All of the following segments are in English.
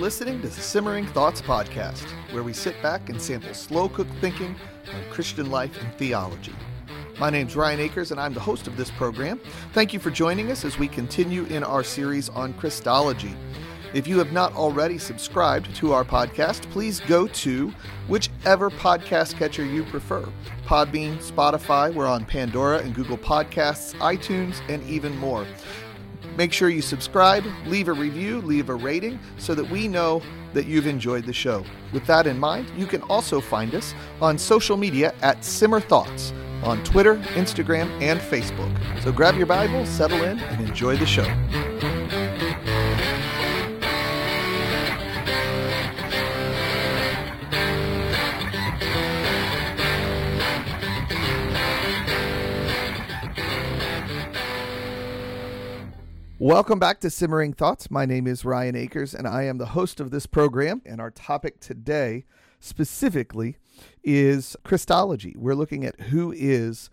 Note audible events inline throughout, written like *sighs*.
listening to the Simmering Thoughts Podcast, where we sit back and sample slow cooked thinking on Christian life and theology. My name's Ryan Akers, and I'm the host of this program. Thank you for joining us as we continue in our series on Christology. If you have not already subscribed to our podcast, please go to whichever podcast catcher you prefer Podbean, Spotify, we're on Pandora and Google Podcasts, iTunes, and even more. Make sure you subscribe, leave a review, leave a rating so that we know that you've enjoyed the show. With that in mind, you can also find us on social media at Simmer Thoughts on Twitter, Instagram, and Facebook. So grab your Bible, settle in, and enjoy the show. Welcome back to Simmering Thoughts. My name is Ryan Akers, and I am the host of this program. And our topic today, specifically, is Christology. We're looking at who is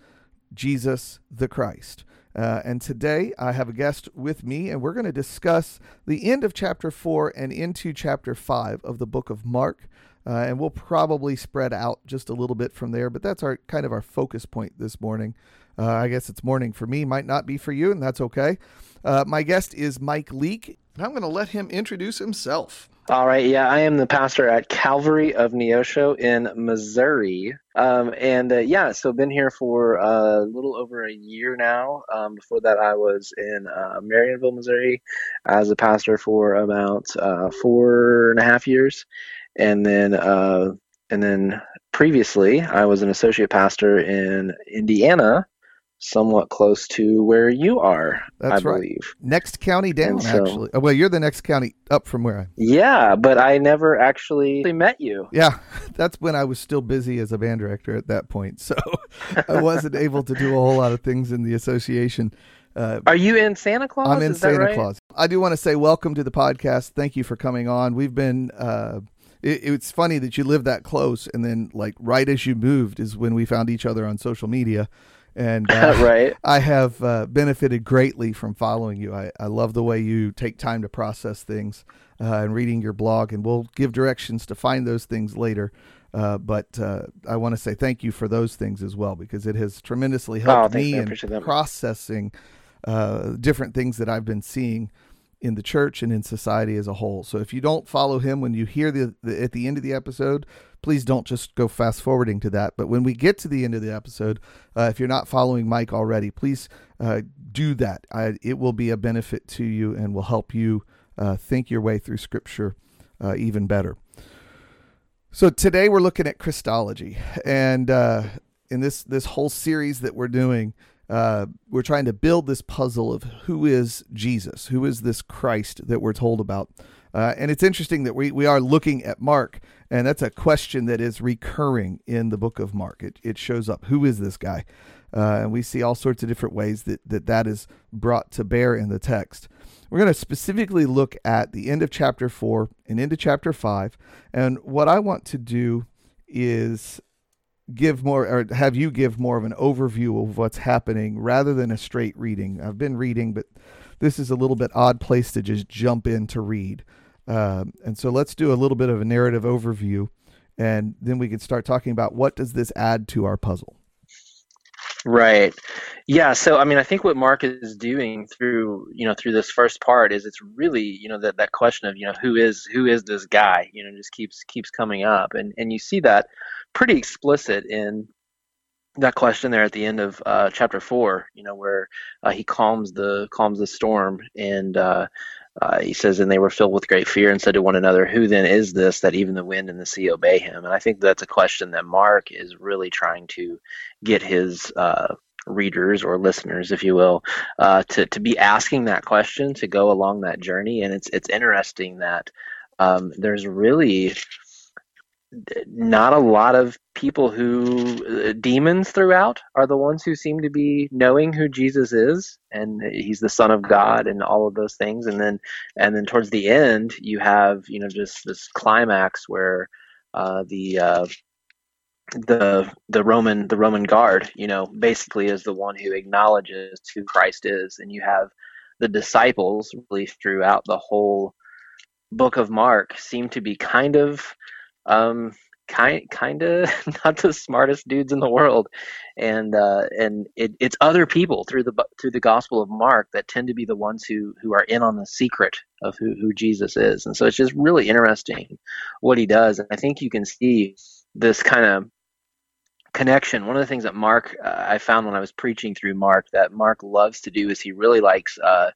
Jesus the Christ. Uh, and today I have a guest with me, and we're going to discuss the end of chapter 4 and into chapter 5 of the book of Mark. Uh, and we'll probably spread out just a little bit from there, but that's our kind of our focus point this morning. Uh, I guess it's morning for me, might not be for you, and that's okay. Uh, my guest is Mike Leake, and I'm going to let him introduce himself. All right, yeah, I am the pastor at Calvary of Neosho in Missouri, um, and uh, yeah, so been here for a little over a year now. Um, before that, I was in uh, Marionville, Missouri, as a pastor for about uh, four and a half years, and then uh, and then previously, I was an associate pastor in Indiana somewhat close to where you are. That's I believe. Next county down, so, actually. Oh, well, you're the next county up from where I. Yeah, but I never actually met you. Yeah, *laughs* that's when I was still busy as a band director at that point, so *laughs* I wasn't able to do a whole lot of things in the association. Uh, Are you in Santa Claus? I'm in Is Santa right? Claus. I do want to say welcome to the podcast. Thank you for coming on. We've been. Uh, it, it's funny that you live that close, and then like right as you moved is when we found each other on social media and *laughs* uh, right. *laughs* I have uh, benefited greatly from following you. I, I love the way you take time to process things uh, and reading your blog, and we'll give directions to find those things later. Uh, but uh, I want to say thank you for those things as well because it has tremendously helped oh, me in processing uh, different things that I've been seeing in the church and in society as a whole. So if you don't follow him when you hear the, the, at the end of the episode, please don't just go fast forwarding to that. But when we get to the end of the episode, uh, if you're not following Mike already, please uh, do that. I, it will be a benefit to you and will help you uh, think your way through Scripture uh, even better. So today we're looking at Christology, and uh, in this this whole series that we're doing, uh, we're trying to build this puzzle of who is Jesus, who is this Christ that we're told about. Uh, and it's interesting that we, we are looking at Mark, and that's a question that is recurring in the book of Mark. It, it shows up. Who is this guy? Uh, and we see all sorts of different ways that, that that is brought to bear in the text. We're going to specifically look at the end of chapter 4 and into chapter 5. And what I want to do is give more or have you give more of an overview of what's happening rather than a straight reading. I've been reading, but this is a little bit odd place to just jump in to read. Um, and so let's do a little bit of a narrative overview, and then we can start talking about what does this add to our puzzle. Right. Yeah. So I mean, I think what Mark is doing through you know through this first part is it's really you know that that question of you know who is who is this guy you know just keeps keeps coming up, and and you see that pretty explicit in that question there at the end of uh, chapter four, you know, where uh, he calms the calms the storm, and uh, uh, he says, "And they were filled with great fear, and said to one another, Who then is this that even the wind and the sea obey him?" And I think that's a question that Mark is really trying to get his uh, readers or listeners, if you will, uh, to to be asking that question, to go along that journey. And it's it's interesting that um, there's really not a lot of people who uh, demons throughout are the ones who seem to be knowing who Jesus is and he's the son of God and all of those things. And then and then towards the end you have you know just this climax where uh, the uh, the the Roman the Roman guard you know basically is the one who acknowledges who Christ is. And you have the disciples really throughout the whole book of Mark seem to be kind of um, kind kind of *laughs* not the smartest dudes in the world, and uh, and it, it's other people through the through the Gospel of Mark that tend to be the ones who who are in on the secret of who who Jesus is, and so it's just really interesting what he does, and I think you can see this kind of connection. One of the things that Mark uh, I found when I was preaching through Mark that Mark loves to do is he really likes. Uh,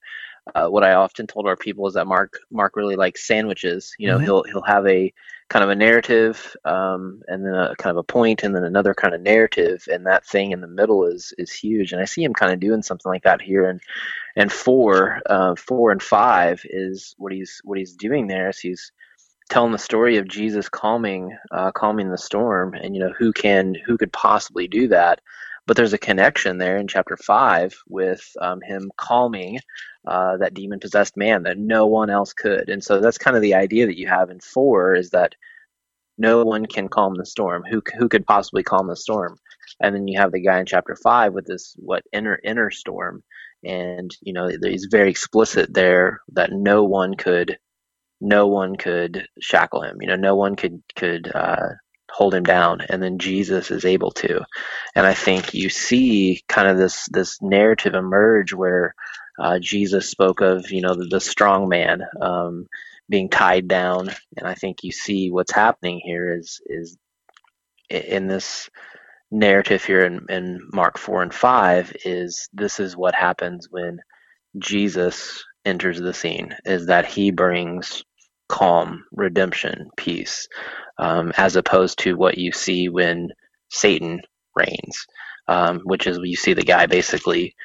uh, what I often told our people is that Mark Mark really likes sandwiches. You know, mm-hmm. he'll he'll have a kind of a narrative, um, and then a kind of a point, and then another kind of narrative, and that thing in the middle is is huge. And I see him kind of doing something like that here. And and four, uh, four and five is what he's what he's doing there is he's telling the story of Jesus calming uh, calming the storm, and you know who can who could possibly do that but there's a connection there in chapter five with um, him calming uh, that demon possessed man that no one else could. And so that's kind of the idea that you have in four is that no one can calm the storm. Who who could possibly calm the storm? And then you have the guy in chapter five with this what inner inner storm, and you know he's very explicit there that no one could no one could shackle him. You know, no one could could uh, hold him down and then jesus is able to. And i think you see kind of this this narrative emerge where uh, jesus spoke of you know the, the strong man um, being tied down. And i think you see what's happening here is is in this narrative here in, in mark 4 and 5 is this is what happens when jesus enters the scene is that he brings calm redemption peace um, as opposed to what you see when Satan reigns, um, which is you see the guy basically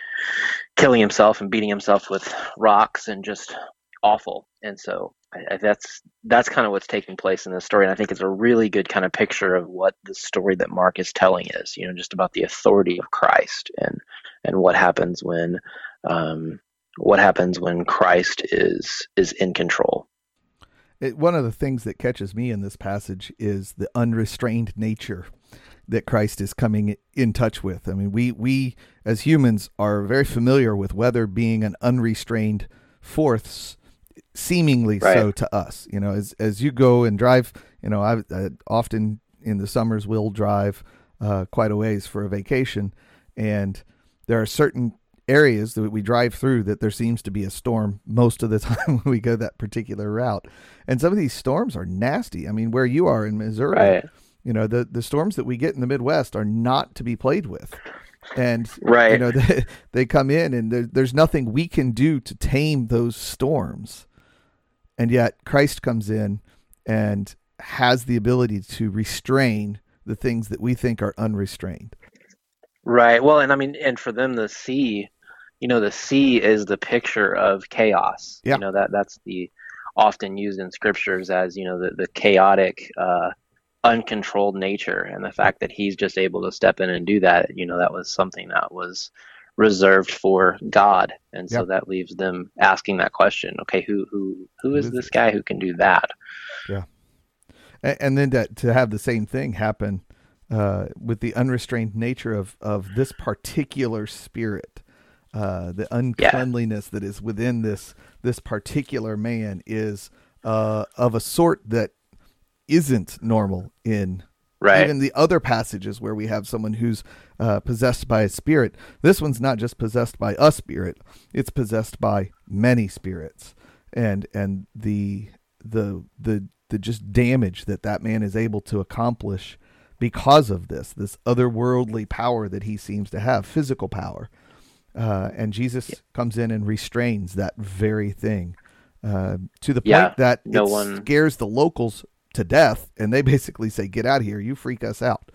killing himself and beating himself with rocks and just awful. And so I, I, that's that's kind of what's taking place in this story, and I think it's a really good kind of picture of what the story that Mark is telling is. You know, just about the authority of Christ and and what happens when um, what happens when Christ is is in control. It, one of the things that catches me in this passage is the unrestrained nature that Christ is coming in touch with. I mean, we we as humans are very familiar with weather being an unrestrained force, seemingly right. so to us. You know, as as you go and drive, you know, I, I often in the summers will drive uh, quite a ways for a vacation, and there are certain areas that we drive through that there seems to be a storm most of the *laughs* time when we go that particular route. And some of these storms are nasty. I mean, where you are in Missouri, right. you know, the, the storms that we get in the Midwest are not to be played with. And, right. you know, *laughs* they, they come in and there, there's nothing we can do to tame those storms. And yet Christ comes in and has the ability to restrain the things that we think are unrestrained. Right. Well, and I mean, and for them to see you know the sea is the picture of chaos. Yeah. you know that that's the often used in scriptures as you know the, the chaotic uh, uncontrolled nature. And the fact that he's just able to step in and do that you know that was something that was reserved for god. And so that leaves them asking that question okay who who who is this guy who can do that? Yeah. And, and then to, to have the same thing happen uh, with the unrestrained nature of of this particular spirit uh, the uncleanliness yeah. that is within this this particular man is uh, of a sort that isn't normal in right. even the other passages where we have someone who's uh, possessed by a spirit. This one's not just possessed by a spirit; it's possessed by many spirits, and and the the the the just damage that that man is able to accomplish because of this this otherworldly power that he seems to have, physical power. Uh, and Jesus yeah. comes in and restrains that very thing uh, to the point yeah, that no it one... scares the locals to death, and they *laughs* basically say, "Get out of here! You freak us out."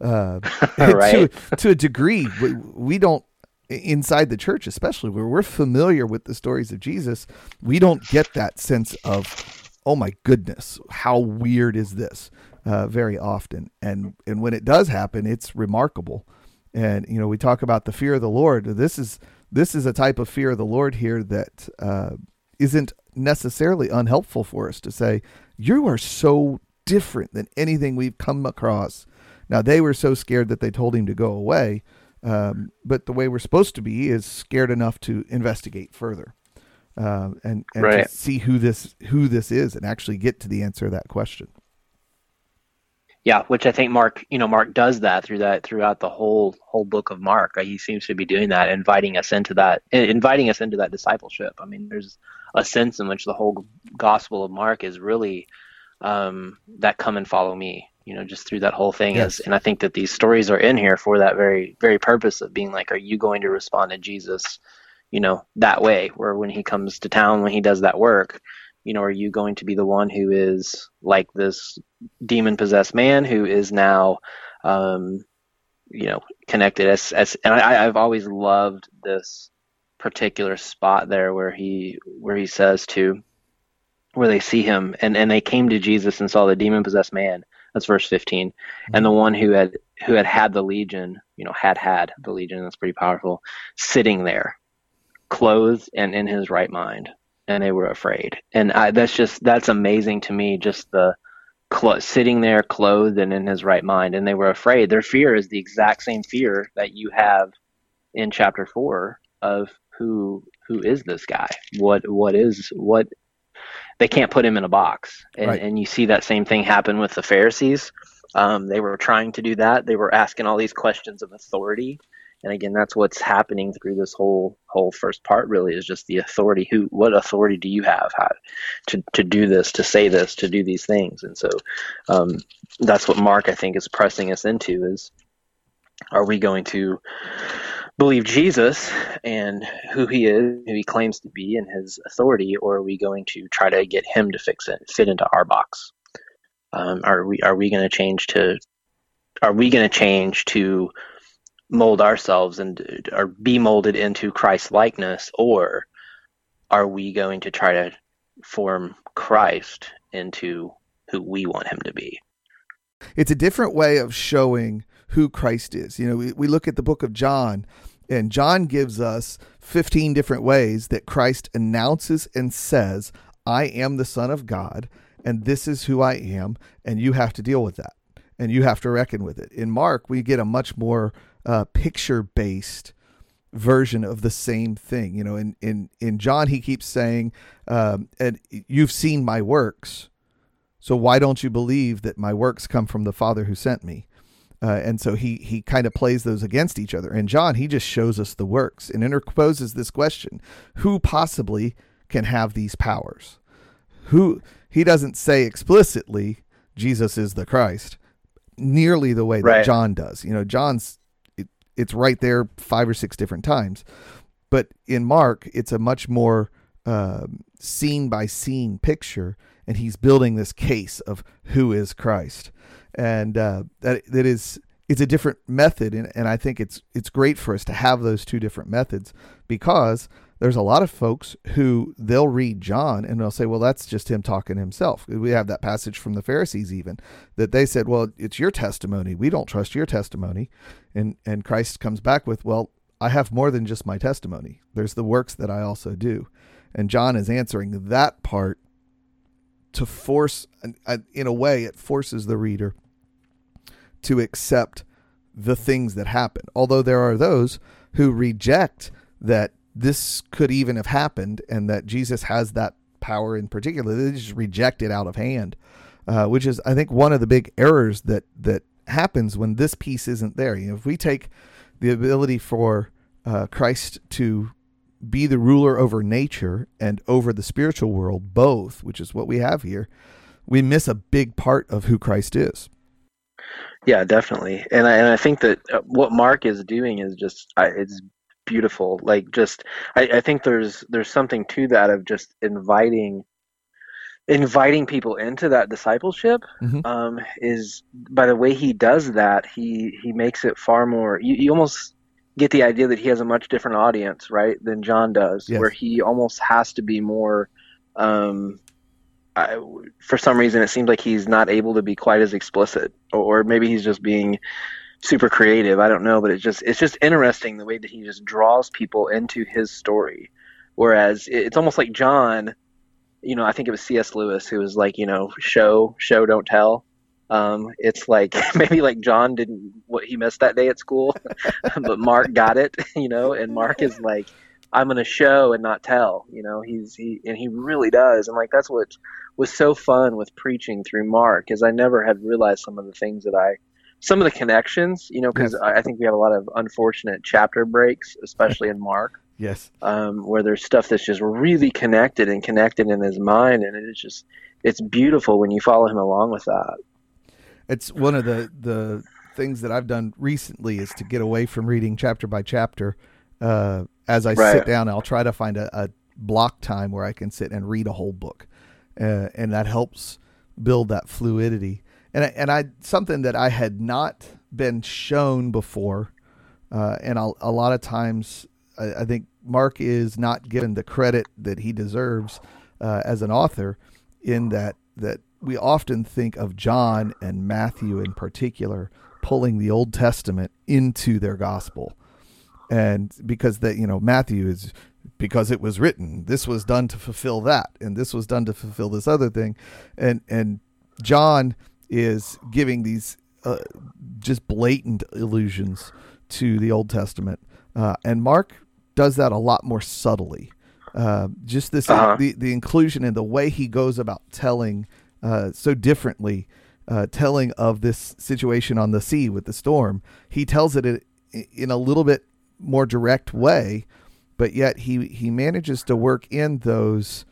Uh, *laughs* right. to, to a degree, we, we don't inside the church, especially where we're familiar with the stories of Jesus, we don't get that sense of, "Oh my goodness, how weird is this?" Uh, very often, and and when it does happen, it's remarkable. And you know, we talk about the fear of the Lord. This is this is a type of fear of the Lord here that uh, not necessarily unhelpful for us to say, "You are so different than anything we've come across." Now they were so scared that they told him to go away, um, but the way we're supposed to be is scared enough to investigate further. uh, and and Right. to see who this who this is and actually get to the answer of that question. Yeah, which I think Mark, you know, Mark does that through that throughout the whole whole book of Mark. He seems to be doing that, inviting us into that, inviting us into that discipleship. I mean, there's a sense in which the whole Gospel of Mark is really um, that come and follow me. You know, just through that whole thing Yes. is, and I think that these stories are in here for that very very purpose of being like, are you going to respond to Jesus? You know, that way, where when he comes to town, when he does that work, you know, are you going to be the one who is like this demon possessed man who is now um, you know connected as, as and I, I've always loved this particular spot there where he where he says to where they see him and and they came to Jesus and saw the demon possessed man. That's verse 15 and the one who had who had had the legion you know had had the legion that's pretty powerful sitting there clothed and in his right mind and they were afraid. And I, that's just that's amazing to me just the clo- sitting there clothed and in his right mind and they were afraid. Their fear is the exact same fear that you have in chapter 4 of who who is this guy? What what is what they can't put him in a box. And, Right. and you see that same thing happen with the pharisees. Um, they were trying to do that. They were asking all these questions of authority and again that's what's happening through this whole whole first part really is just the authority. Who what authority do you have how, to, to do this to say this to do these things? And so um, that's what mark i think is pressing us into is are we going to believe jesus and who he is who he claims to be and his authority or are we going to try to get him to fix it fit into our box? Um, are we are we going to change to are we going to change to mold ourselves and uh, or be molded into Christ likeness or are we going to try to form Christ into who we want him to be It's a different way of showing who Christ is. You know, we, we look at the book of John, and John gives us 15 different ways that Christ announces and says, I am the Son of God, and this is who I am, and you have to deal with that, and you have to reckon with it. In Mark, we get a much more uh, picture based version of the same thing. You know, in in in John, he keeps saying, um, "And you've seen my works, so why don't you believe that my works come from the Father who sent me?" Uh, and so he he kind of plays those against each other. And John, he just shows us the works and interposes this question: Who possibly can have these powers? Who he doesn't say explicitly Jesus is the Christ, nearly the way that Right. John does. You know, John's it's right there five or six different times, but in Mark, it's a much more um, scene by scene picture, and he's building this case of who is Christ, and uh, that that is it's a different method, and, and I think it's it's great for us to have those two different methods because there's a lot of folks who they'll read John and they'll say, well, that's just him talking himself. We have that passage from the Pharisees even that they said, well, it's your testimony. We don't trust your testimony. And and Christ comes back with, well, I have more than just my testimony. There's the works that I also do. And John is answering that part to force in a way it forces the reader to accept the things that happen. Although there are those who reject that this could even have happened and that Jesus has that power in particular. They just reject it out of hand, uh, which is, I think, one of the big errors that that happens when this piece isn't there. You know, if we take the ability for uh, Christ to be the ruler over nature and over the spiritual world, both, which is what we have here, we miss a big part of who Christ is. Yeah, definitely. And I, and I think that uh, what Mark is doing is just it's beautiful. Like just I, I think there's there's something to that of just inviting inviting people into that discipleship mm-hmm. um, is by the way he does that he he makes it far more you, you almost get the idea that he has a much different audience right than john does Yes. where he almost has to be more um, I, for some reason it seems like he's not able to be quite as explicit or, or maybe he's just being super creative. I don't know but it's just it's just interesting the way that he just draws people into his story. Whereas it's almost like john you know i think it was cs lewis who was like you know show show don't tell. Um, it's like *laughs* maybe like john didn't what he missed that day at school *laughs* but mark got it *laughs* you know and mark is like I'm to show and not tell. You know, he's he and he really does, and like that's what was so fun with preaching through Mark is I never had realized some of the things that I some of the connections, you know, because yes. I, I, think we have a lot of unfortunate chapter breaks, especially in Mark. Yes. Um, where there's stuff that's just really connected and connected in his mind, and it's just it's beautiful when you follow him along with that. It's one of the the things that I've done recently is to get away from reading chapter by chapter. Uh, as I right. sit down, I'll try to find a, a, block time where I can sit and read a whole book, uh, and that helps build that fluidity. And I, and I something that I had not been shown before, uh, and a lot of times I, I, think Mark is not given the credit that he deserves uh, as an author, in that that we often think of John and Matthew in particular pulling the Old Testament into their gospel. And because that, you know, Matthew is because it was written, this was done to fulfill that, and this was done to fulfill this other thing. And and John is giving these uh, just blatant allusions to the Old Testament. Uh, and Mark does that a lot more subtly. Uh, just this uh-huh. the the inclusion and the way he goes about telling uh, so differently uh, telling of this situation on the sea with the storm. He tells it in a little bit more direct way, but yet he he manages to work in those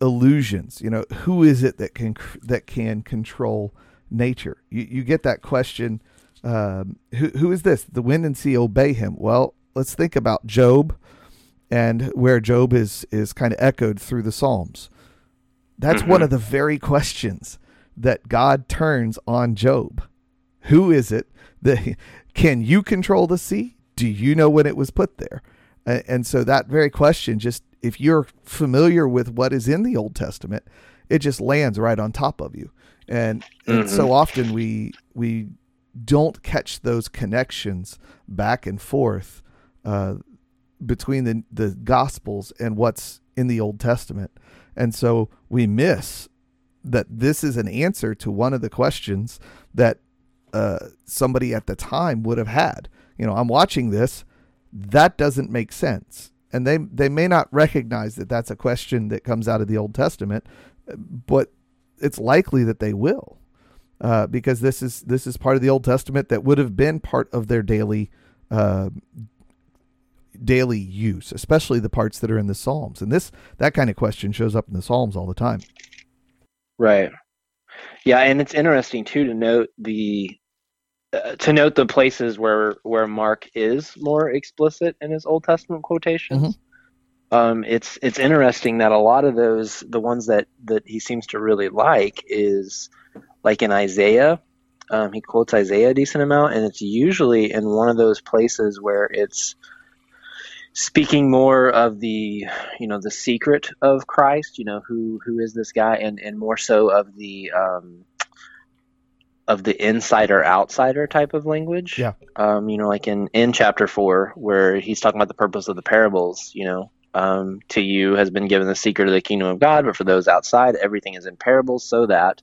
illusions. You know, who is it that can that can control nature? You you get that question. Um, who who is this? The wind and sea obey him. Well, let's think about Job, and where Job is is kind of echoed through the Psalms. That's mm-hmm. one of the very questions that God turns on Job. Who is it that *laughs* can you control the sea? Do you know when it was put there? And so that very question, just if you're familiar with what is in the Old Testament, it just lands right on top of you. And, mm-hmm. and so mm-hmm. often we we don't catch those connections back and forth uh, between the the Gospels and what's in the Old Testament, and so we miss that this is an answer to one of the questions that uh, somebody at the time would have had. You know, I'm watching this. That doesn't make sense. And they, they may not recognize that that's a question that comes out of the Old Testament, but it's likely that they will. Uh, because this is this is part of the Old Testament that would have been part of their daily uh, daily use, especially the parts that are in the Psalms. And this that kind of question shows up in the Psalms all the time. Right. Yeah, and it's interesting too to note the uh, to note the places where where Mark is more explicit in his Old Testament quotations. Mm-hmm. Um, it's it's interesting that a lot of those the ones that that he seems to really like is like in Isaiah. Um, he quotes Isaiah a decent amount, and it's usually in one of those places where it's speaking more of the you know the secret of Christ, you know who who is this guy, and and more so of the um, of the insider outsider type of language. Yeah. Um, you know, like in in chapter four, where he's talking about the purpose of the parables. You know, um, to you has been given the secret of the kingdom of God, but for those outside, everything is in parables, so that.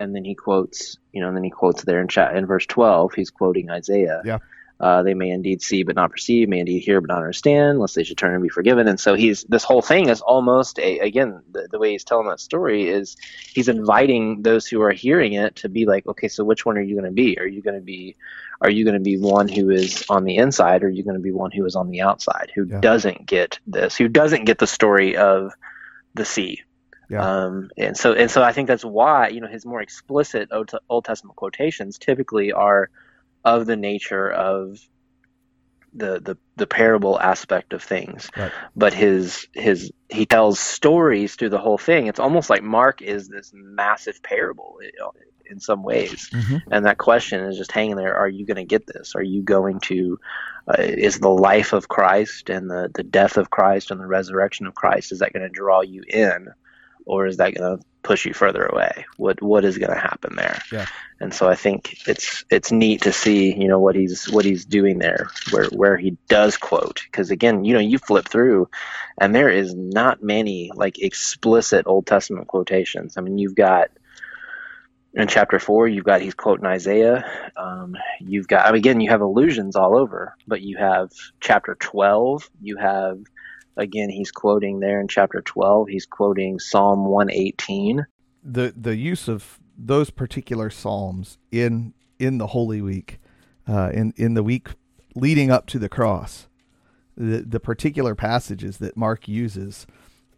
And then he quotes, you know, and then he quotes there in chat in verse twelve. He's quoting Isaiah. Yeah. Uh, they may indeed see but not perceive, may indeed hear but not understand, lest they should turn and be forgiven. And so he's this whole thing is almost a again the, the way he's telling that story is he's inviting those who are hearing it to be like, okay, so which one are you going to be? Are you going to be are you going to be one who is on the inside, or are you going to be one who is on the outside, who yeah. doesn't get this, who doesn't get the story of the sea? Yeah. Um, and so and so I think that's why you know his more explicit Old Testament quotations typically are of the nature of the the, the parable aspect of things. Right. but his his he tells stories through the whole thing. It's almost like mark is this massive parable in some ways. Mm-hmm. and that question is just hanging there. Are you going to get this? Are you going to uh, is the life of christ and the the death of christ and the resurrection of christ is that going to draw you in? Or is that going to push you further away? What what is going to happen there? Yeah. And so I think it's it's neat to see you know what he's what he's doing there, where where he does quote because again you know you flip through, and there is not many like explicit Old Testament quotations. I mean you've got in chapter four, you've got he's quoting Isaiah. Um, you've got again, you have allusions all over, but you have chapter twelve. You have again, he's quoting there in chapter 12, he's quoting Psalm 118. The the use of those particular psalms in in the Holy Week, uh, in in the week leading up to the cross, the the particular passages that Mark uses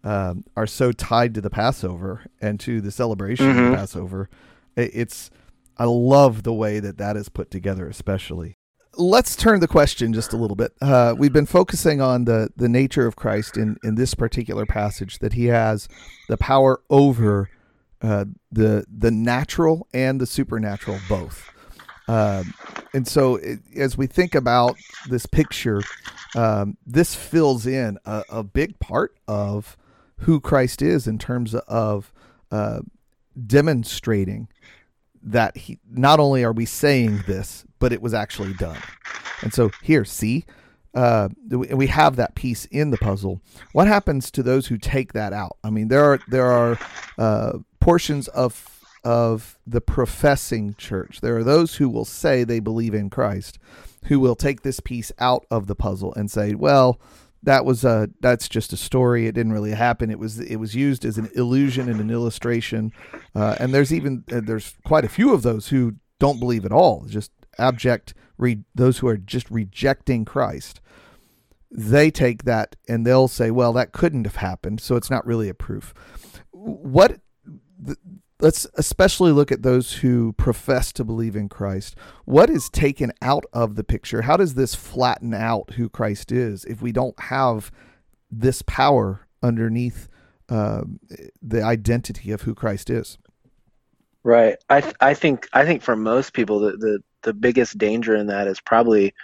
um, are so tied to the Passover and to the celebration mm-hmm. of the Passover. It's I love the way that that is put together, especially. Let's turn the question just a little bit. Uh, we've been focusing on the the nature of Christ in in this particular passage that he has the power over uh, the the natural and the supernatural both. Um, and so, it, as we think about this picture, um, this fills in a, a, big part of who Christ is in terms of uh, demonstrating that he not only are we saying this, but it was actually done. And so, here, see, uh, we have that piece in the puzzle. What happens to those who take that out? I mean, there are there are uh, portions of of the professing church. There are those who will say they believe in Christ, who will take this piece out of the puzzle and say, "Well, that was a that's just a story. It didn't really happen. It was it was used as an illusion and an illustration." Uh, and there's even uh, there's quite a few of those who don't believe at all. Just abject re- those who are just rejecting Christ. They take that and they'll say, "Well, that couldn't have happened, so it's not really a proof." What let's especially look at those who profess to believe in Christ. What is taken out of the picture? How does this flatten out who Christ is if we don't have this power underneath uh, the identity of who Christ is? Right. I th- I think I think for most people the, the the biggest danger in that is probably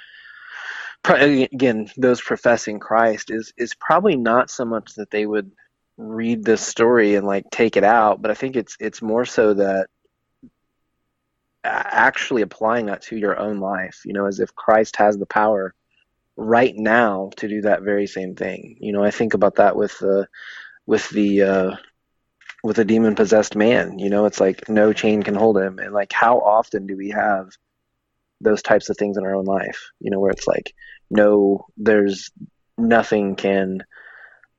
again those professing Christ is is probably not so much that they would read this story and like take it out, but I think it's it's more so that actually applying that to your own life, you know, as if Christ has the power right now to do that very same thing. You know, I think about that with the with the uh with a demon possessed man, you know, it's like no chain can hold him and like how often do we have those types of things in our own life, you know, where it's like no there's nothing can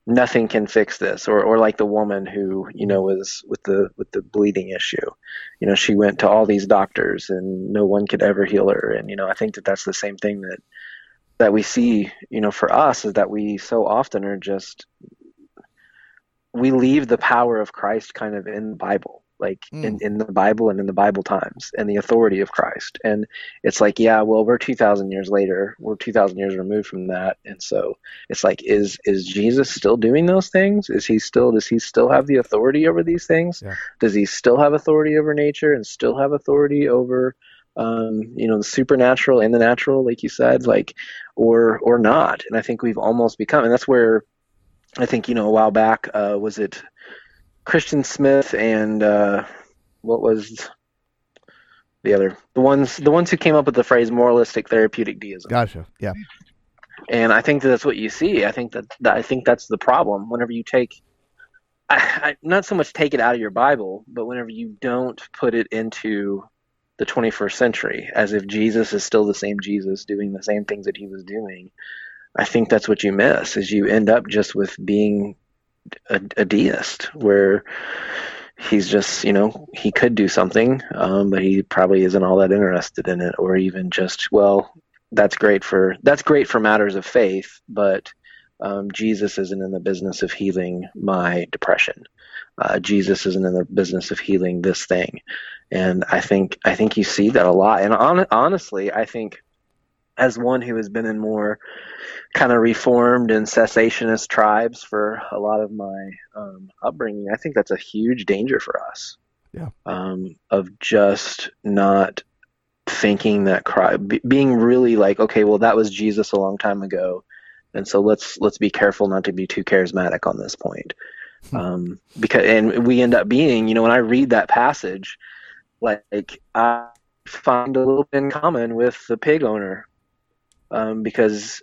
nothing can fix this or or like the woman who you know was with the with the bleeding issue. You know she went to all these doctors and no one could ever heal her. And you know i think that that's the same thing that that we see you know for us is that we so often are just we leave the power of christ kind of in the bible like mm. in, in the Bible and in the Bible times and the authority of Christ. And it's like, yeah, well, we're 2,000 years later. We're 2,000 years removed from that. And so it's like, is is Jesus still doing those things? Is he still, does he still have the authority over these things? Yeah. Does he still have authority over nature and still have authority over, um, you know, the supernatural and the natural, like you said, like, or, or not? And I think we've almost become, and that's where I think, you know, a while back, uh, was it, Christian Smith and uh, what was the other the ones the ones who came up with the phrase moralistic therapeutic deism. Gotcha. Yeah. And I think that that's what you see. I think that, that I think that's the problem. Whenever you take, I, I, not so much take it out of your Bible, but whenever you don't put it into the 21st century, as if Jesus is still the same Jesus doing the same things that he was doing, I think that's what you miss. Is you end up just with being a, a deist where he's just you know he could do something um, but he probably isn't all that interested in it or even just well that's great for that's great for matters of faith but um, jesus isn't in the business of healing my depression. Uh, jesus isn't in the business of healing this thing. And i think i think you see that a lot. And on, honestly i think as one who has been in more kind of reformed and cessationist tribes for a lot of my um, upbringing, I think that's a huge danger for us. Yeah. Um, of just not thinking that cry, being really like, okay, well, that was Jesus a long time ago, and so let's let's be careful not to be too charismatic on this point, hmm. um, because and we end up being, you know, when I read that passage, like I find a little bit in common with the pig owner um, because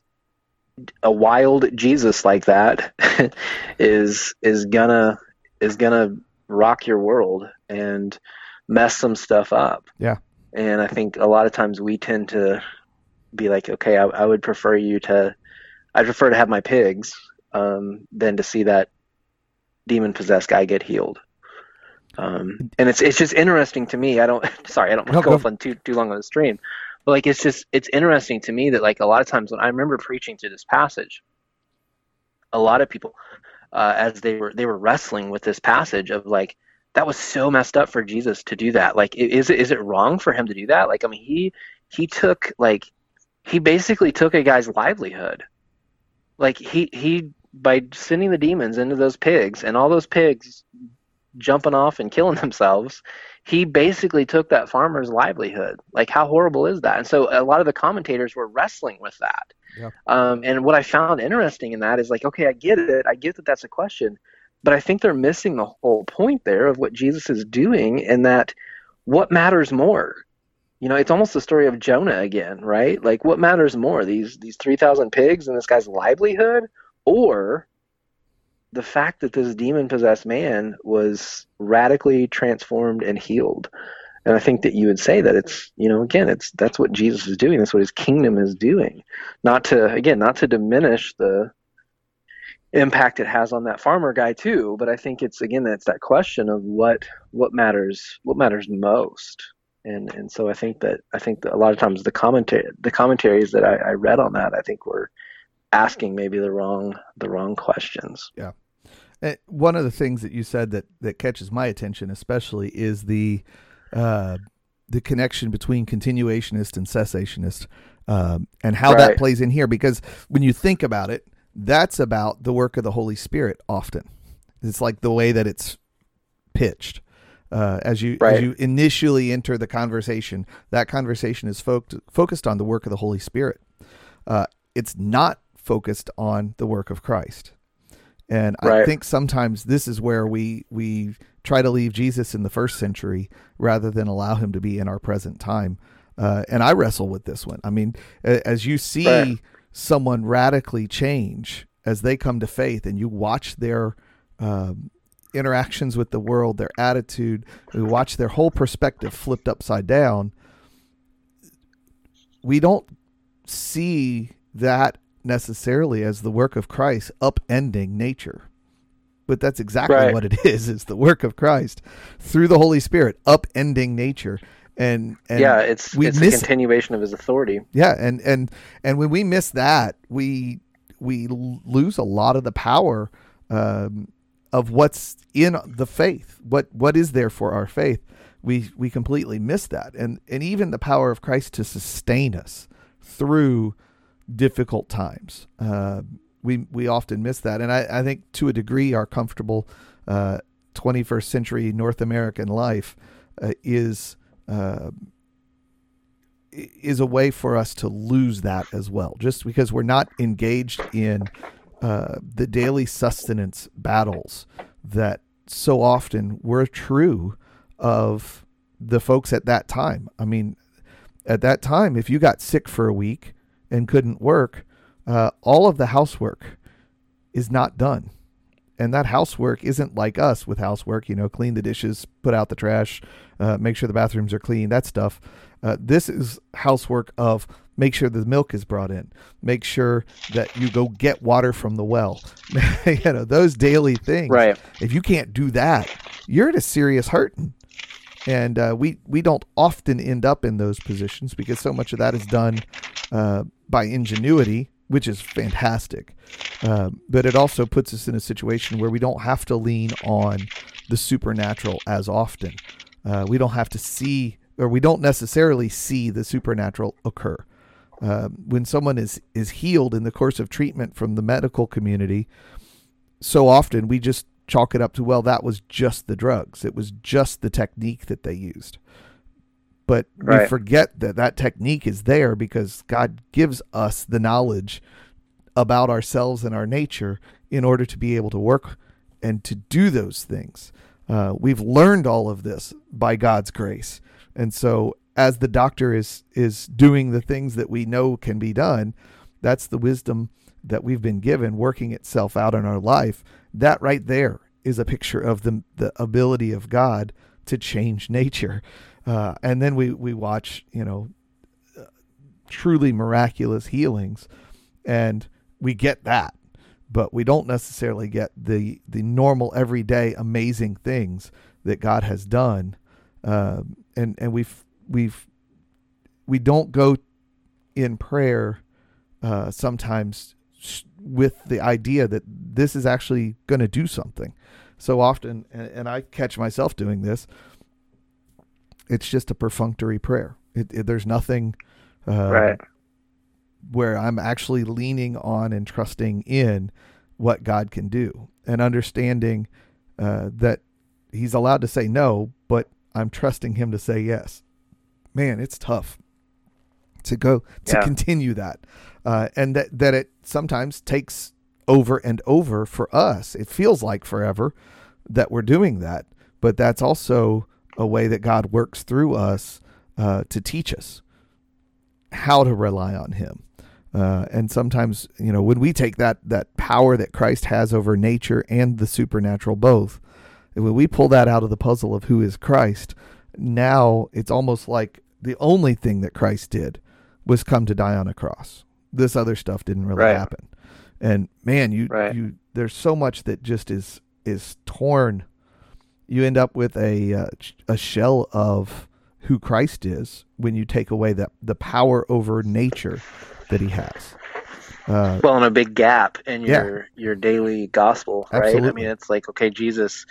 a wild Jesus like that *laughs* is is gonna is gonna rock your world and mess some stuff up. Yeah. And I think a lot of times we tend to be like, okay, I, I would prefer you to, I'd prefer to have my pigs um, than to see that demon possessed guy get healed. Um, and it's it's just interesting to me. I don't *laughs* sorry, I don't want to go off on too too long on the stream, but like it's just it's interesting to me that like a lot of times when I remember preaching through this passage, a lot of people uh, as they were they were wrestling with this passage of like that was so messed up for Jesus to do that. Like, is it is it wrong for him to do that? Like, I mean, he he took like he basically took a guy's livelihood. Like he he by sending the demons into those pigs and all those pigs jumping off and killing *laughs* themselves, he basically took that farmer's livelihood. Like, how horrible is that? And so a lot of the commentators were wrestling with that. Yeah. Um, and what I found interesting in that is like, okay, I get it. I get that that's a question, but I think they're missing the whole point there of what Jesus is doing and that what matters more. You know, it's almost the story of Jonah again, right? Like, what matters more, these these three thousand pigs and this guy's livelihood, or the fact that this demon possessed man was radically transformed and healed. And I think that you would say that it's, you know, again, it's that's what Jesus is doing. That's what his kingdom is doing. Not to again, not to diminish the impact it has on that farmer guy too, but I think it's again that's that question of what what matters what matters most. And and so I think that I think that a lot of times the commentary the commentaries that I, I read on that I think were asking maybe the wrong the wrong questions. Yeah. One of the things that you said that that catches my attention especially is the uh, the connection between continuationist and cessationist um, and how right. that plays in here because when you think about it that's about the work of the Holy Spirit often. It's like the way that it's pitched. Uh, as you right. as you initially enter the conversation, that conversation is fo- focused on the work of the Holy Spirit. Uh, it's not focused on the work of Christ. And right. I think sometimes this is where we we try to leave Jesus in the first century rather than allow him to be in our present time. Uh, and I wrestle with this one. I mean, as you see right. someone radically change as they come to faith, and you watch their um, interactions with the world, their attitude, we watch their whole perspective flipped upside down. We don't see that necessarily as the work of Christ upending nature. But that's exactly right. what it *laughs* is. It's the work of Christ through the Holy Spirit upending nature. And, and yeah, it's we it's miss, a continuation of his authority. Yeah, and and and when we miss that, we we lose a lot of the power um, of what's in the faith. What what is there for our faith? We we completely miss that, and and even the power of Christ to sustain us through difficult times. Uh, we we often miss that, and I, I think to a degree our comfortable uh, 21st century North American life uh, is uh, is a way for us to lose that as well, just because we're not engaged in uh, the daily sustenance battles that so often were true of the folks at that time. I mean, at that time, if you got sick for a week, and couldn't work, uh, all of the housework is not done. And that housework isn't like us with housework, you know, clean the dishes, put out the trash, uh, make sure the bathrooms are clean, that stuff. Uh, this is housework of make sure the milk is brought in, make sure that you go get water from the well, *laughs* you know, those daily things. Right. If you can't do that, you're in a serious hurting and uh, we we don't often end up in those positions because so much of that is done uh, by ingenuity, which is fantastic. Uh, but it also puts us in a situation where we don't have to lean on the supernatural as often. Uh, we don't have to see, or we don't necessarily see the supernatural occur. Uh, when someone is is healed in the course of treatment from the medical community, so often we just chalk it up to well that was just the drugs. It was just the technique that they used. But right. we forget that that technique is there because god gives us the knowledge about ourselves and our nature in order to be able to work and to do those things. Uh, we've learned all of this by god's grace. And so as the doctor is is doing the things that we know can be done that's the wisdom that we've been given working itself out in our life that right there is a picture of the the ability of God to change nature. Uh, and then we we watch you know uh, truly miraculous healings, and we get that. but we don't necessarily get the the normal everyday amazing things that God has done, uh, and and we've we've we don't go in prayer uh, sometimes with the idea that this is actually going to do something. So often, and, and, I catch myself doing this. It's just a perfunctory prayer. It, it, there's nothing uh, right. where I'm actually leaning on and trusting in what God can do and understanding uh, that He's allowed to say no, but I'm trusting Him to say yes. Man, it's tough to go to yeah. continue that, uh, and that that it sometimes takes over and over for us. It feels like forever that we're doing that, but that's also a way that God works through us uh, to teach us how to rely on Him. Uh, and sometimes, you know, when we take that that power that Christ has over nature and the supernatural both, when we pull that out of the puzzle of who is Christ, now it's almost like the only thing that Christ did was come to die on a cross. This other stuff didn't really right. happen. And man, you right. you there's so much that just is is torn. You end up with a uh, a shell of who Christ is when you take away that the power over nature that he has. Uh, well, and a big gap in your yeah. your daily gospel, right? Absolutely. I mean, it's like okay, Jesus.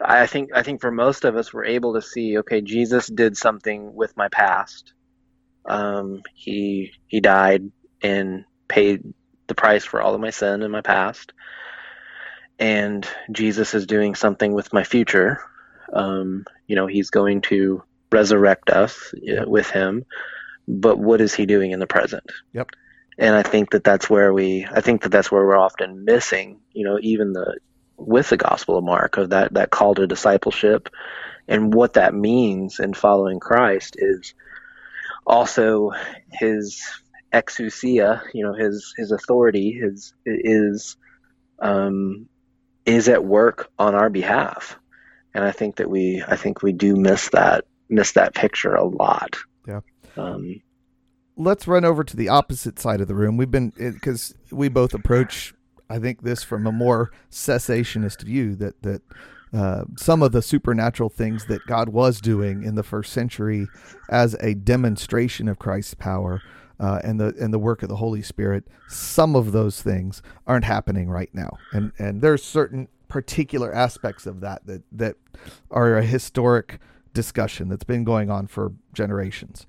I think I think for most of us, we're able to see okay, Jesus did something with my past. Um, he he died and paid the price for all of my sin in my past, and Jesus is doing something with my future. Um, you know, he's going to resurrect us yep. with him, but what is he doing in the present? Yep. And I think that that's where we, I think that that's where we're often missing, you know, even the with the Gospel of Mark of that that call to discipleship, and what that means in following Christ is also his exousia, you know, his his authority, his is um, is at work on our behalf, and I think that we I think we do miss that miss that picture a lot. Yeah. Um, Let's run over to the opposite side of the room. We've been because we both approach I think this from a more cessationist view that that uh, some of the supernatural things that God was doing in the first century as a demonstration of Christ's power uh, and the and the work of the Holy Spirit, some of those things aren't happening right now, and and there's certain particular aspects of that that that are a historic discussion that's been going on for generations.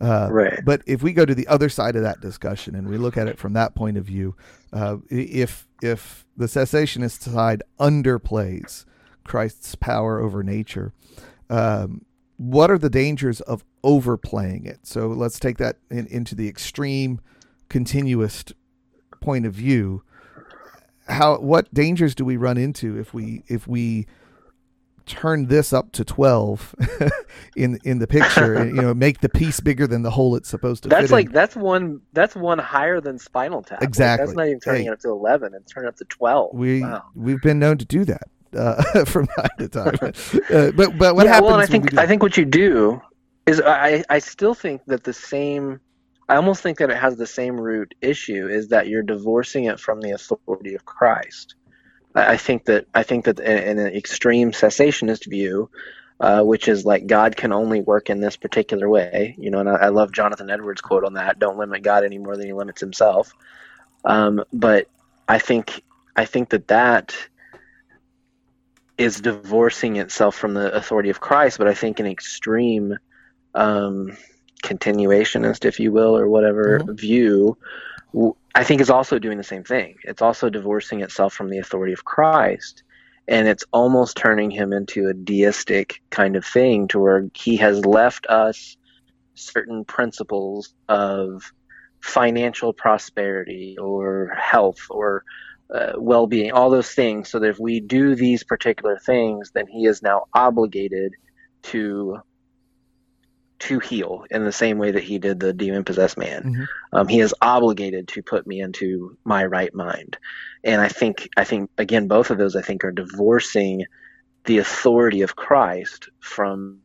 Uh, right. But if we go to the other side of that discussion and we look at it from that point of view, uh, if if the cessationist side underplays Christ's power over nature, um, what are the dangers of overplaying it? So let's take that in, into the extreme continuist point of view. How what dangers do we run into if we if we turn this up to 12 *laughs* in in the picture and, you know *laughs* make the piece bigger than the hole it's supposed to that's like in. that's one that's one higher than spinal tap exactly like, that's not even turning hey, it up to 11 it's turning up to 12 we wow. we've been known to do that uh, *laughs* from time to time uh, but but what yeah, happens well, I think I think what you do is I I still think that the same I almost think that it has the same root issue is that you're divorcing it from the authority of Christ I think that I think that in an extreme cessationist view, uh, which is like God can only work in this particular way, you know, and I, I, love Jonathan Edwards' quote on that: "Don't limit God any more than He limits Himself." Um, but I think I think that that is divorcing itself from the authority of Christ. But I think an extreme um, continuationist, if you will, or whatever mm-hmm. view I think is also doing the same thing. It's also divorcing itself from the authority of Christ. And it's almost turning him into a deistic kind of thing to where he has left us certain principles of financial prosperity or health or uh, well being, all those things, so that if we do these particular things, then he is now obligated to to heal in the same way that he did the demon possessed man. Mm-hmm. Um, he is obligated to put me into my right mind, and I think I think again both of those I think are divorcing the authority of Christ from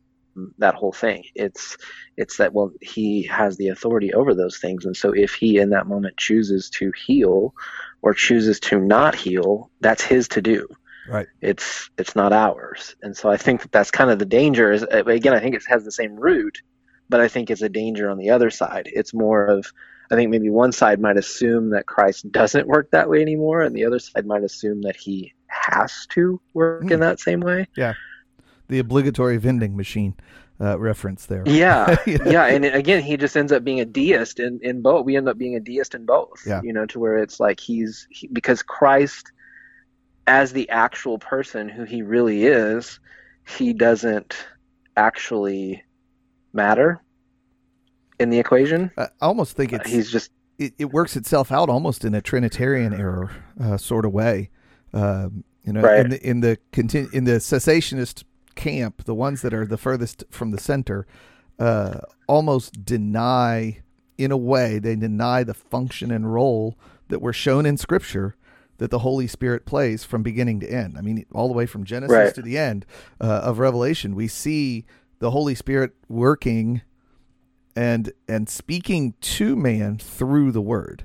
that whole thing. It's it's that well he has the authority over those things, and so if he in that moment chooses to heal or chooses to not heal, that's his to do. Right. It's it's not ours, and so I think that that's kind of the danger. Is again, I think it has the same root, but I think it's a danger on the other side. It's more of I think maybe one side might assume that Christ doesn't work that way anymore, and the other side might assume that he has to work mm. in hmm. that same way. Yeah the obligatory vending machine uh, reference there. Yeah, *laughs* yeah, and again, he just ends up being a deist in in both. We end up being a deist in both. Yeah. you know, to where it's like he's he, because Christ, as the actual person who he really is, he doesn't actually matter in the equation. I almost think it's uh, he's just it, it, works itself out almost in a Trinitarian error uh, sort of way. Um, you know, right. in the in the continu- in the cessationist camp, the ones that are the furthest from the center, uh, almost deny, in a way, they deny the function and role that were shown in Scripture that the Holy Spirit plays from beginning to end. I mean, all the way from Genesis right. to the end uh, of Revelation, we see the Holy Spirit working and and speaking to man through the Word,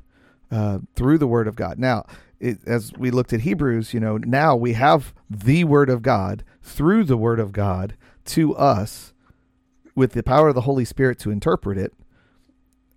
uh, through the Word of God. Now, it, as we looked at Hebrews, you know, now we have the Word of God through the Word of God to us with the power of the Holy Spirit to interpret it.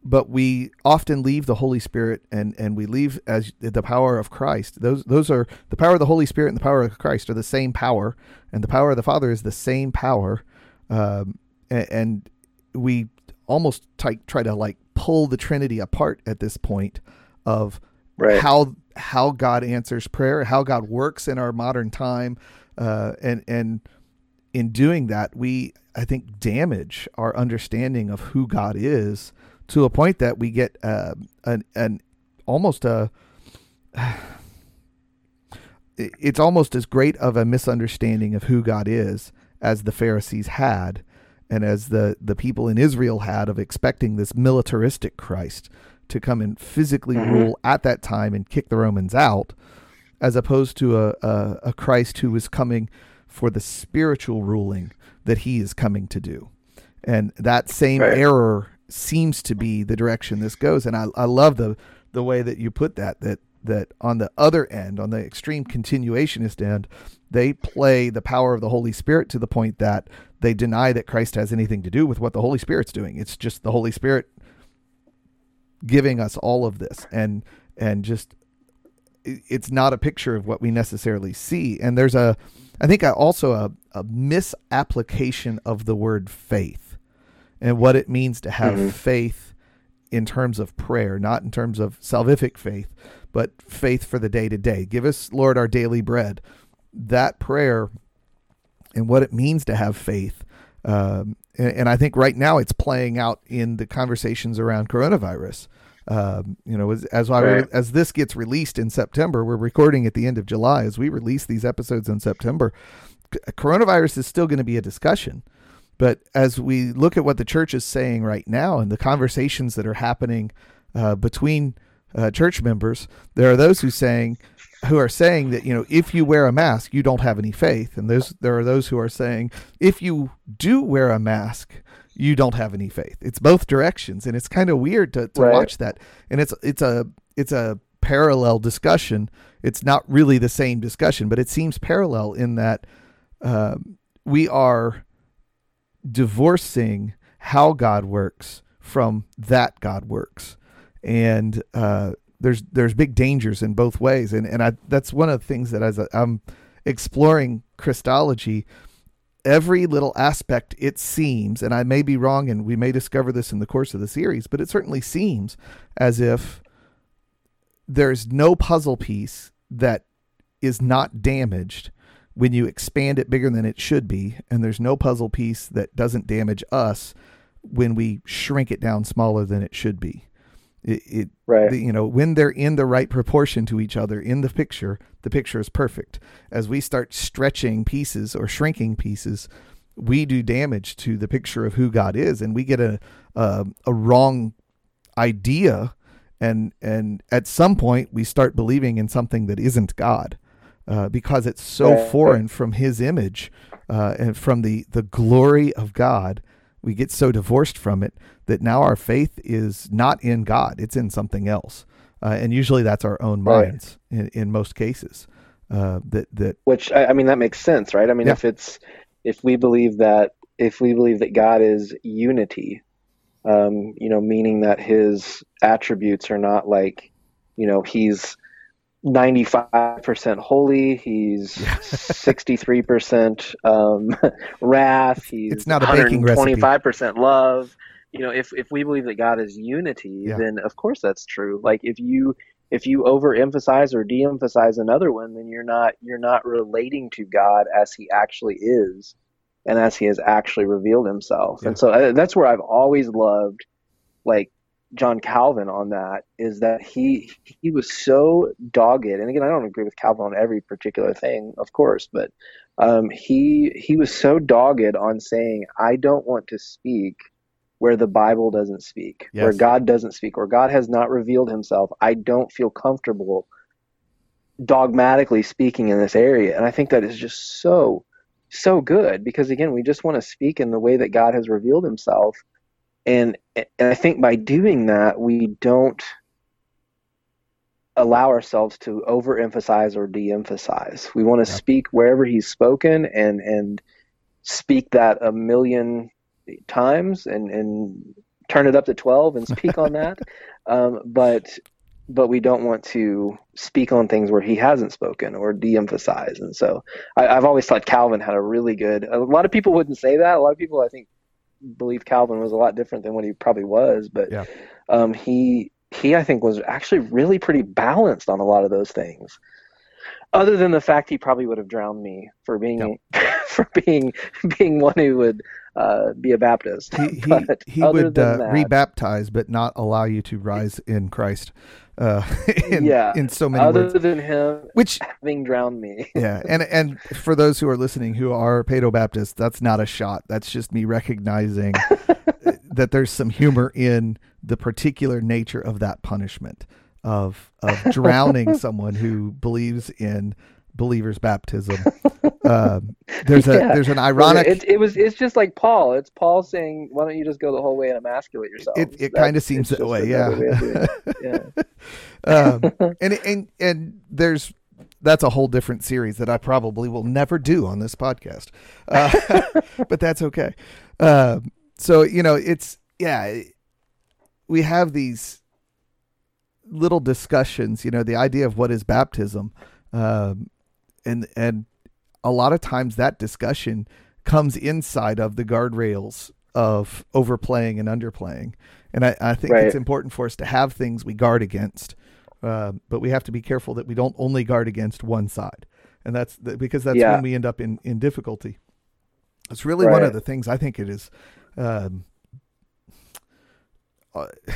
But we often leave the Holy Spirit and, and we leave as the power of Christ. Those those are the power of the Holy Spirit and the power of Christ are the same power, and the power of the Father is the same power. Um, and, and we almost try, try to like pull the Trinity apart at this point of right. how how God answers prayer, how God works in our modern time, uh, and and in doing that, we I think damage our understanding of who God is to a point that we get uh, an an almost a *sighs* it's almost as great of a misunderstanding of who God is as the Pharisees had and as the, the people in Israel had of expecting this militaristic Christ to come and physically mm-hmm. rule at that time and kick the Romans out, as opposed to a, a, a Christ who is coming for the spiritual ruling that he is coming to do. And that same right. error seems to be the direction this goes. And I, I love the the way that you put that, that that on the other end, on the extreme continuationist end, they play the power of the Holy Spirit to the point that they deny that Christ has anything to do with what the Holy Spirit's doing. It's just the Holy Spirit giving us all of this and and just it's not a picture of what we necessarily see and there's a i think also a, a misapplication of the word faith and what it means to have mm-hmm. faith in terms of prayer not in terms of salvific faith but faith for the day to day give us lord our daily bread that prayer and what it means to have faith um, and, and, I think right now it's playing out in the conversations around coronavirus. Um, you know, as as, right. I, as this gets released in September, we're recording at the end of July. As we release these episodes in September, coronavirus is still going to be a discussion. But as we look at what the church is saying right now and the conversations that are happening uh, between uh, church members, there are those who saying who are saying that you know if you wear a mask you don't have any faith. And there's there are those who are saying if you do wear a mask you don't have any faith. It's both directions. And it's kind of weird to, to right. watch that. And it's it's a it's a parallel discussion. It's not really the same discussion but it seems parallel in that um, we are divorcing how god works from that god works. And uh, there's there's big dangers in both ways, and and I that's one of the things that as i I'm exploring Christology, every little aspect it seems, and I may be wrong, and we may discover this in the course of the series, but it certainly seems as if there's no puzzle piece that is not damaged when you expand it bigger than it should be, and there's no puzzle piece that doesn't damage us when we shrink it down smaller than it should be. It, it right. The, you know, when they're in the right proportion to each other in the picture, the picture is perfect. As we start stretching pieces or shrinking pieces, we do damage to the picture of who God is, and we get a a, a wrong idea, and and at some point we start believing in something that isn't God. Uh, because it's so Right. foreign from His image uh, and from the the glory of God. We get so divorced from it that now our faith is not in God; it's in something else, uh, and usually that's our own Right. minds in, in most cases. Uh, that that Which I, I mean that makes sense, right? I mean Yeah. if it's if we believe that if we believe that God is unity, um, you know, meaning that his attributes are not like, you know, he's 95% holy, he's 63% um, *laughs* wrath, he's It's not a baking recipe. 125% love. You know, if if we believe that God is unity, Yeah. then of course that's true. Like if you if you overemphasize or de-emphasize another one, then you're not you're not relating to God as He actually is, and as He has actually revealed Himself. Yeah. And so uh, that's where I've always loved, like John Calvin on that is that he he was so dogged. And again, I don't agree with Calvin on every particular thing, of course, but um, he he was so dogged on saying, I don't want to speak where the Bible doesn't speak, where God doesn't speak, where God has not revealed himself. I don't feel comfortable dogmatically speaking in this area. And I think that is just so, so good because, again, we just want to speak in the way that God has revealed himself. And, and I think by doing that, we don't allow ourselves to overemphasize or de-emphasize. We want to Yeah. speak wherever he's spoken and, and speak that a million times and, and turn it up to 12 and speak on that. *laughs* Um, but but we don't want to speak on things where he hasn't spoken or de-emphasize. And so I, I've always thought Calvin had a really good. A lot of people wouldn't say that. A lot of people, I think, believe Calvin was a lot different than what he probably was. But Yeah. um, he he I think was actually really pretty balanced on a lot of those things. Other than the fact he probably would have drowned me for being *laughs* for being being one who would uh, be a Baptist. he he, *laughs* But he would uh, that- rebaptize, but not allow you to rise in Christ. Uh, *laughs* in, Yeah. in so many Other words. than him Which having drowned me. *laughs* yeah, and and for those who are listening who are Paedo Baptists, that's not a shot. That's just me recognizing *laughs* that there's some humor in the particular nature of that punishment of of drowning someone who believes in believers' baptism. *laughs* Um, there's a Yeah. there's an ironic. It, it was. It's just like Paul. It's Paul saying, "Why don't you just go the whole way and emasculate yourself?" It- it kinda seems that way, yeah. *laughs* yeah. um, *laughs* and and and there's that's a whole different series that I probably will never do on this podcast, uh, but that's okay. Um, so you know, it's yeah, we have these little discussions. You know, the idea of what is baptism, um, and and a lot of times that discussion comes inside of the guardrails of overplaying and underplaying. And I, I think Right. it's important for us to have things we guard against, uh, but we have to be careful that we don't only guard against one side, and that's the, because that's Yeah. when we end up in in difficulty. It's really one of the things I think it is. Um, uh, *sighs*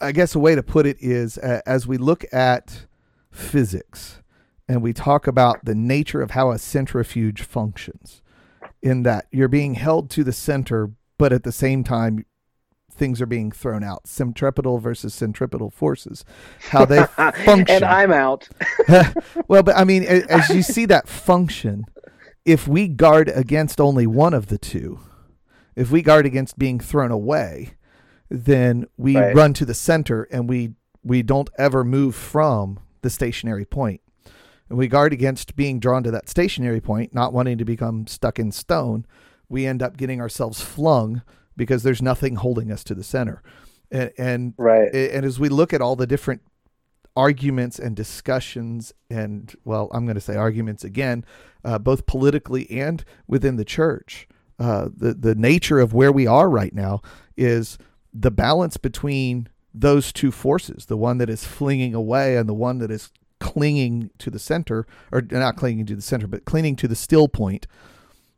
I guess a way to put it is uh, as we look at physics and we talk about the nature of how a centrifuge functions, in that you're being held to the center, but at the same time, things are being thrown out. Centripetal versus centripetal forces, how they *laughs* function. and I'm out. *laughs* well, but I mean, as you see that function, if we guard against only one of the two, if we guard against being thrown away, then we Right. run to the center and we we don't ever move from the stationary point. And we guard against being drawn to that stationary point, not wanting to become stuck in stone. We end up getting ourselves flung because there's nothing holding us to the center. And, and Right. and as we look at all the different arguments and discussions and well i'm going to say arguments again uh, both politically and within the church uh, the the nature of where we are right now is the balance between those two forces the one that is flinging away and the one that is clinging to the center or not clinging to the center but clinging to the still point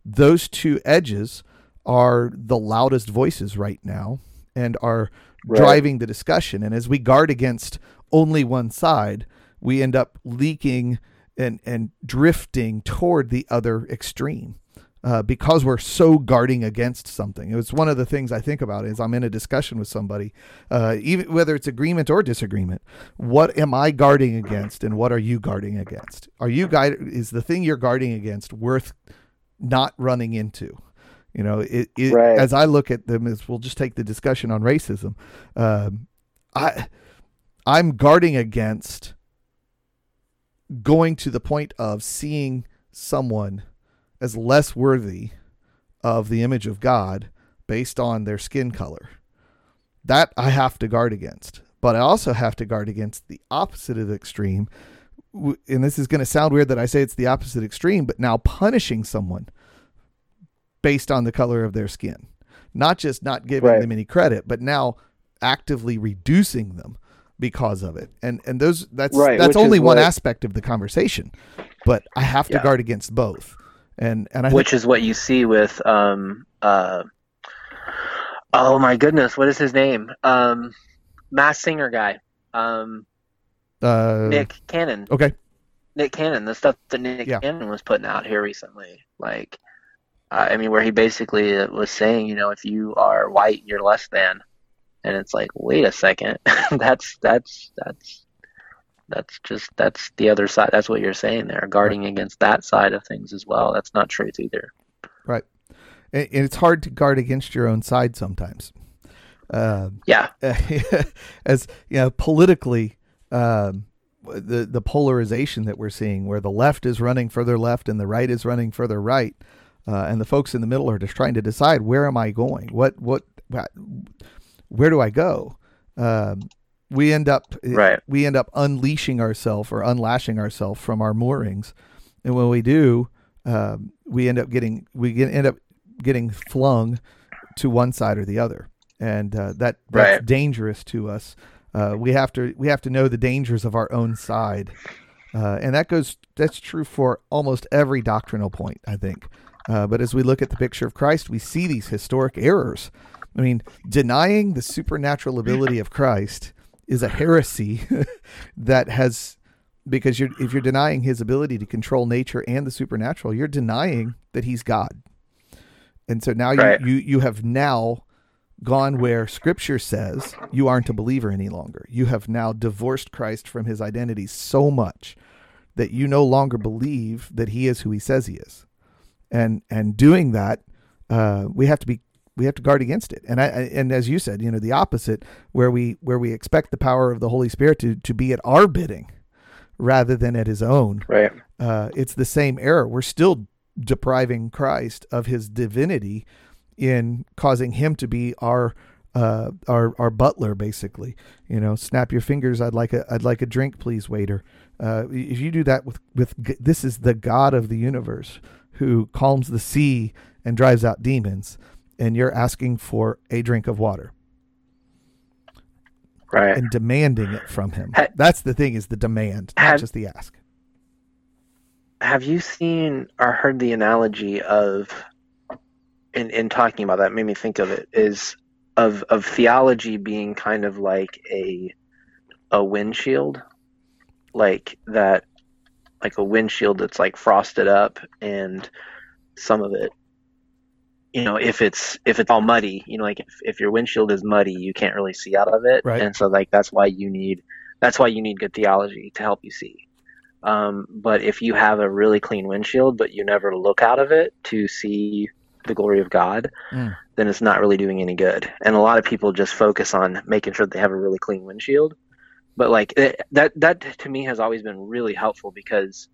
those two edges are the loudest voices right now and are Right. driving the discussion. And as we guard against only one side, we end up leaking and, and drifting toward the other extreme. Uh, because we're so guarding against something. It's one of the things I think about is I'm in a discussion with somebody, uh, even whether it's agreement or disagreement. What am I guarding against, and what are you guarding against? Are you guide is the thing you're guarding against worth not running into? You know, it, it Right. as I look at them, as we'll just take the discussion on racism. Um, I I'm guarding against going to the point of seeing someone as less worthy of the image of God based on their skin color. That I have to guard against. But I also have to guard against the opposite of extreme. And this is going to sound weird that I say it's the opposite extreme, but now punishing someone based on the color of their skin. Not just not giving Right. them any credit, but now actively reducing them because of it. And and those that's Right, that's only one what- aspect of the conversation. But I have to Yeah. guard against both. And and I which is what you see with um uh oh my goodness what is his name? Um masked singer guy. Um uh nick cannon. okay. nick cannon the stuff that nick Yeah. cannon was putting out here recently. Like uh, i mean where he basically uh, was saying you know if you are white you're less than. And it's like wait a second. *laughs* That's that's that's that's just that's the other side that's what you're saying there guarding against that side of things as well that's not truth either Right. And, and it's hard to guard against your own side sometimes. Um yeah *laughs* as you know, politically, um, the the polarization that we're seeing, where the left is running further left and the right is running further right, uh, and the folks in the middle are just trying to decide where am I going? What what, what where do I go? Um, we end up Right. we end up unleashing ourselves or unlashing ourselves from our moorings, and when we do, um, we end up getting we get, end up getting flung to one side or the other, and uh, that that's Right. dangerous to us. Uh, we have to we have to know the dangers of our own side, uh, and that goes that's true for almost every doctrinal point, I think. Uh, but as we look at the picture of Christ, we see these historic errors. I mean, denying the supernatural ability of Christ is a heresy *laughs* that has because you're if you're denying his ability to control nature and the supernatural, you're denying that he's God. And so now Right. you, you you have now gone where scripture says you aren't a believer any longer. You have now divorced Christ from his identity so much that you no longer believe that he is who he says he is. And and doing that, uh, we have to be we have to guard against it. And I and as you said, you know, the opposite where we where we expect the power of the Holy Spirit to to be at our bidding rather than at his own right uh, it's the same error. We're still depriving Christ of his divinity in causing him to be our uh, our our butler, basically. You know, snap your fingers. I'd like a I'd like a drink, please, waiter. Uh, if you do that with with this is the God of the universe who calms the sea and drives out demons, and you're asking for a drink of water right and demanding it from him. Ha- That's the thing is the demand, not Have- just the ask. have you seen or heard the analogy of in in talking about that made me think of it is of of theology being kind of like a a windshield like that like a windshield that's like frosted up and some of it you know if it's if it's all muddy you know like if, if your windshield is muddy you can't really see out of it Right. and so like that's why you need that's why you need good theology to help you see um, but if you have a really clean windshield but you never look out of it to see the glory of god Mm. then it's not really doing any good and a lot of people just focus on making sure they have a really clean windshield but like it, that that to me has always been really helpful because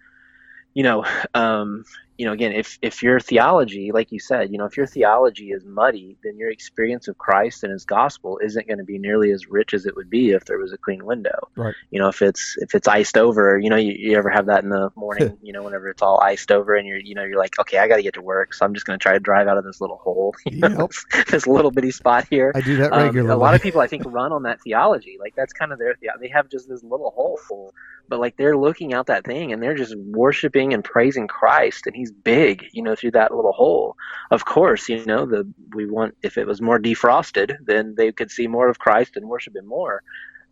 you know um you know again if if your theology like you said you know if your theology is muddy then your experience of christ and his gospel isn't going to be nearly as rich as it would be if there was a clean window Right. you know if it's if it's iced over you know you, you ever have that in the morning *laughs* you know whenever it's all iced over and you're you know you're like okay i got to get to work so i'm just going to try to drive out of this little hole *laughs* you know, Yep. *laughs* this little bitty spot here I do that um, regularly. a lot of people, I think, run on that theology. Like that's kind of their the- they have just this little hole, full. but like they're looking out that thing and they're just worshiping and praising Christ, and He's big, you know, through that little hole. Of course, you know, the we want if it was more defrosted, then they could see more of Christ and worship Him more.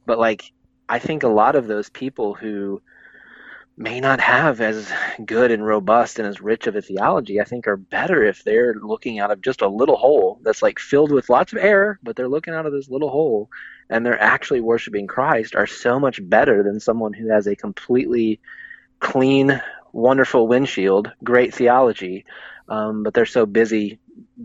But like, I think a lot of those people who may not have as good and robust and as rich of a theology, I think are better if they're looking out of just a little hole that's like filled with lots of air, but they're looking out of this little hole and they're actually worshiping Christ are so much better than someone who has a completely clean, wonderful windshield, great theology, um, but they're so busy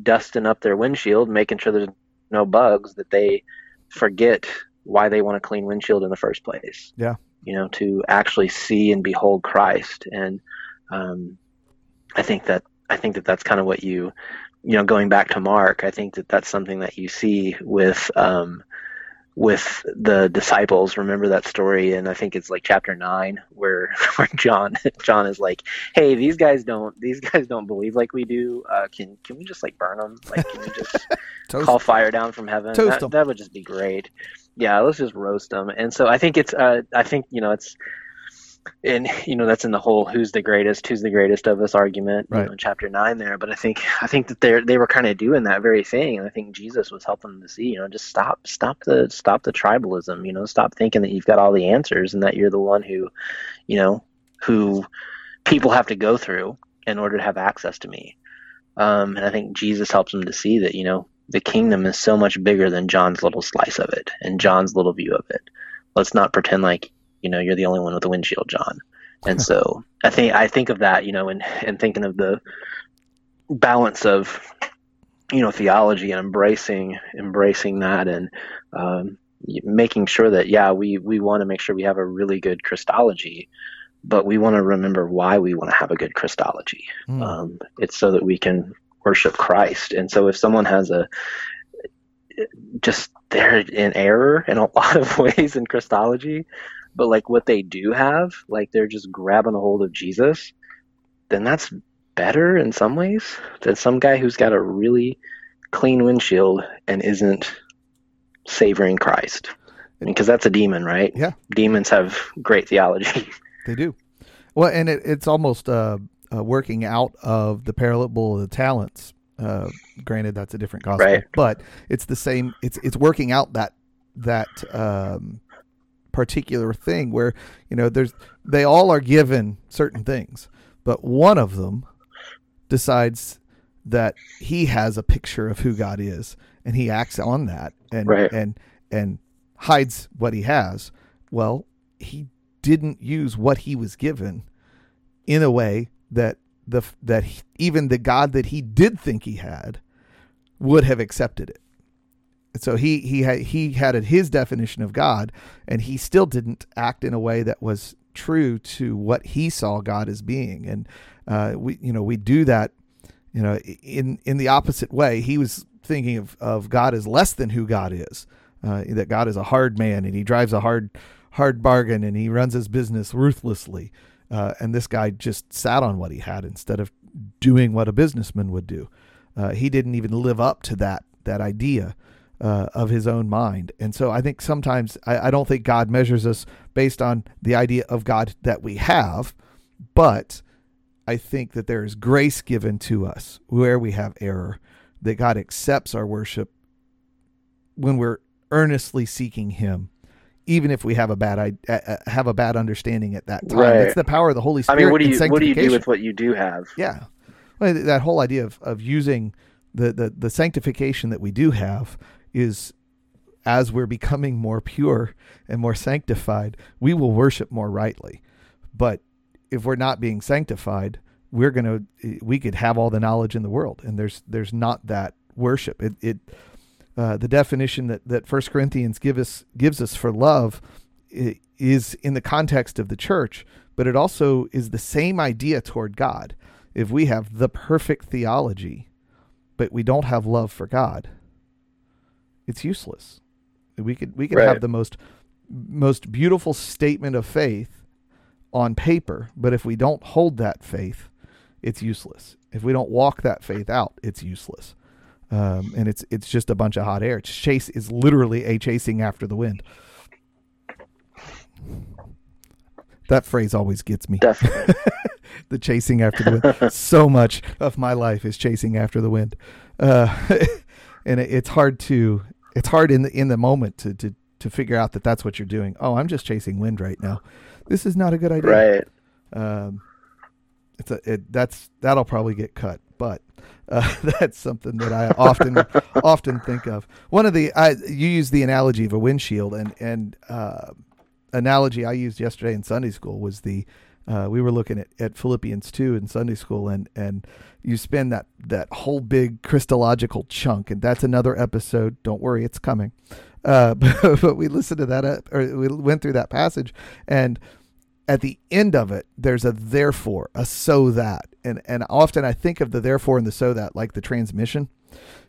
dusting up their windshield, making sure there's no bugs that they forget why they want a clean windshield in the first place. Yeah you know, to actually see and behold Christ. And um, I think that I think that that's kind of what you, you know, going back to Mark, I think that that's something that you see with um, with the disciples. Remember that story, and I think it's like chapter nine, where *laughs* where John John is like, "Hey, these guys don't these guys don't believe like we do. Uh, can can we just like burn them? Like, can we just *laughs* call fire down from heaven? That, that would just be great." yeah, let's just roast them. And so I think it's, uh, I think you know, it's, and you know, that's in the whole "who's the greatest, who's the greatest of us" argument, right. you know, in chapter nine there. But I think, I think that they they were kind of doing that very thing, and I think Jesus was helping them to see, you know, just stop, stop the, stop the tribalism, you know, stop thinking that you've got all the answers and that you're the one who, you know, who people have to go through in order to have access to me. Um, and I think Jesus helps them to see that, you know, the kingdom is so much bigger than John's little slice of it and John's little view of it. Let's not pretend like, you know, you're the only one with a windshield, John. And *laughs* so I think I think of that, you know, and and thinking of the balance of you know theology and embracing embracing that and um, making sure that yeah we we want to make sure we have a really good Christology, but we want to remember why we want to have a good Christology. Mm. Um, it's so that we can worship Christ. And so if someone has a just they're in error in a *laughs* lot of ways in Christology, but like what they do have, like they're just grabbing a hold of Jesus, then that's better in some ways than some guy who's got a really clean windshield and isn't savoring Christ. Because that's a demon, right? Yeah. Demons have great theology. *laughs* They do. Well, and it, it's almost uh, uh, working out of the parable of the talents. Uh, granted, that's a different gospel, right. but it's the same. It's it's working out that that um, particular thing where you know there's they all are given certain things, but one of them decides that he has a picture of who God is, and he acts on that, and right. and and hides what he has. Well, he didn't use what he was given in a way that the that he, even the God that he did think he had would have accepted it. So he he had he had his definition of God, and he still didn't act in a way that was true to what he saw God as being. And uh, we you know we do that you know in in the opposite way. He was thinking of of God as less than who God is. Uh, that God is a hard man and he drives a hard hard bargain and he runs his business ruthlessly. Uh, and this guy just sat on what he had instead of doing what a businessman would do. Uh, he didn't even live up to that that idea uh, of his own mind. And so I think sometimes I, I, don't think God measures us based on the idea of God that we have, but I think that there is grace given to us where we have error, that God accepts our worship when we're earnestly seeking Him even if we have a bad uh, have a bad understanding at that time. Right. It's the power of the Holy Spirit. I mean, what do you what do you do with what you do have? Yeah, well, that whole idea of of using the, the the sanctification that we do have is as we're becoming more pure and more sanctified, we will worship more rightly. But if we're not being sanctified, we're gonna we could have all the knowledge in the world, and there's there's not that worship. It it uh, the definition that that First Corinthians give us gives us for love is in the context of the church, but it also is the same idea toward God. If we have the perfect theology, but we don't have love for God, it's useless. We could we could right. have the most most beautiful statement of faith on paper, but if we don't hold that faith, it's useless. If we don't walk that faith out, it's useless um, and it's it's just a bunch of hot air. It's chase is literally a chasing after the wind. That phrase always gets me. Definitely. *laughs* the chasing after the wind. so much of my life is chasing after the wind, uh, *laughs* and it, it's hard to it's hard in the in the moment to to to figure out that that's what you're doing. Oh, I'm just chasing wind right now. This is not a good idea. Right. Um, it's a it, that's that'll probably get cut, but uh, *laughs* that's something that I often *laughs* often think of. One of the I you use the analogy of a windshield, and and uh, analogy I used yesterday in Sunday school was the uh, we were looking at, at Philippians two in Sunday school, and and you spend that that whole big Christological chunk, and that's another episode. Don't worry, it's coming. Uh, *laughs* but, but we listened to that, uh, or we went through that passage, and at the end of it, there's a therefore, a so that. And and often I think of the therefore and the so that like the transmission.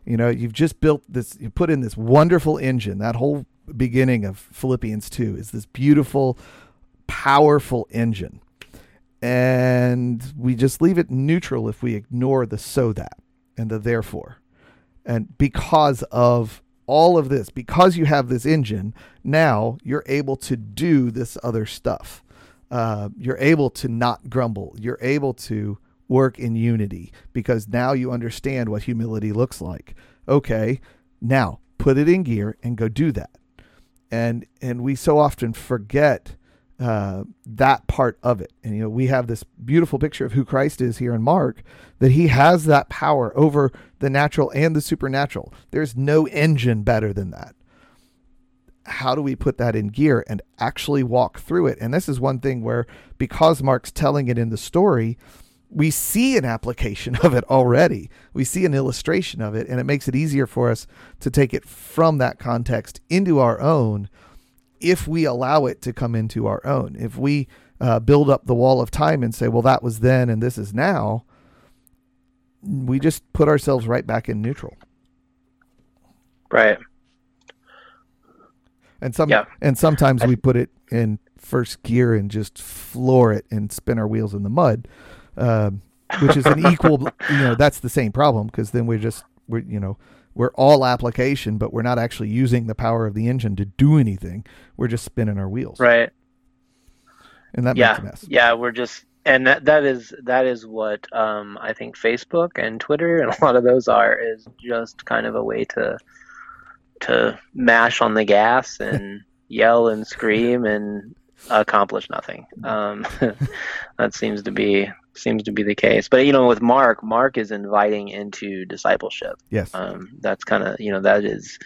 You know, you've just built this you put in this wonderful engine. That whole beginning of Philippians 2 is this beautiful powerful engine. And we just leave it neutral if we ignore the so that and the therefore. And because of all of this, because you have this engine, now you're able to do this other stuff uh, you're able to not grumble. You're able to work in unity because now you understand what humility looks like. Okay, now put it in gear and go do that. And and we so often forget uh, that part of it. And you know, we have this beautiful picture of who Christ is here in Mark that he has that power over the natural and the supernatural. There's no engine better than that how do we put that in gear and actually walk through it? And this is one thing where, because Mark's telling it in the story, we see an application of it already. We see an illustration of it, and it makes it easier for us to take it from that context into our own if we allow it to come into our own. If we uh, build up the wall of time and say, well, that was then and this is now, we just put ourselves right back in neutral. Right and some yeah. and sometimes we put it in first gear and just floor it and spin our wheels in the mud, um, which is an equal. You know, that's the same problem because then we're just we're you know we're all application, but we're not actually using the power of the engine to do anything. We're just spinning our wheels. Right. And that yeah. makes a mess. Yeah, we're just and that, that is that is what um, I think Facebook and Twitter and *laughs* a lot of those are is just kind of a way to to mash on the gas and *laughs* yell and scream and accomplish nothing. Um, *laughs* that seems to be seems to be the case. But you know, with Mark, Mark is inviting into discipleship. Yes, um, that's kind of you know that is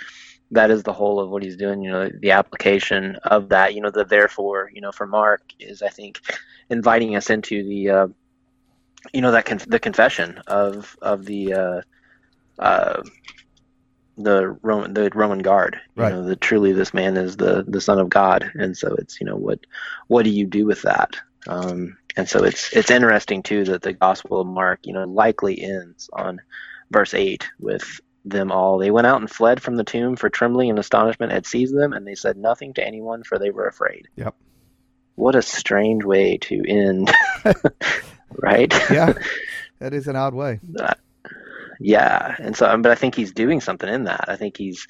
that is the whole of what he's doing. You know, the application of that. You know, the therefore. You know, for Mark is I think inviting us into the uh, you know that con- the confession of of the uh, uh, the Roman the Roman guard. You right. know, that truly this man is the the son of God, and so it's you know what what do you do with that? Um, and so it's it's interesting too that the Gospel of Mark you know likely ends on verse eight with them all. They went out and fled from the tomb, for trembling and astonishment had seized them, and they said nothing to anyone, for they were afraid. Yep. What a strange way to end, *laughs* right? yeah, *laughs* that is an odd way. Uh, yeah, and so, but I think he's doing something in that. I think he's,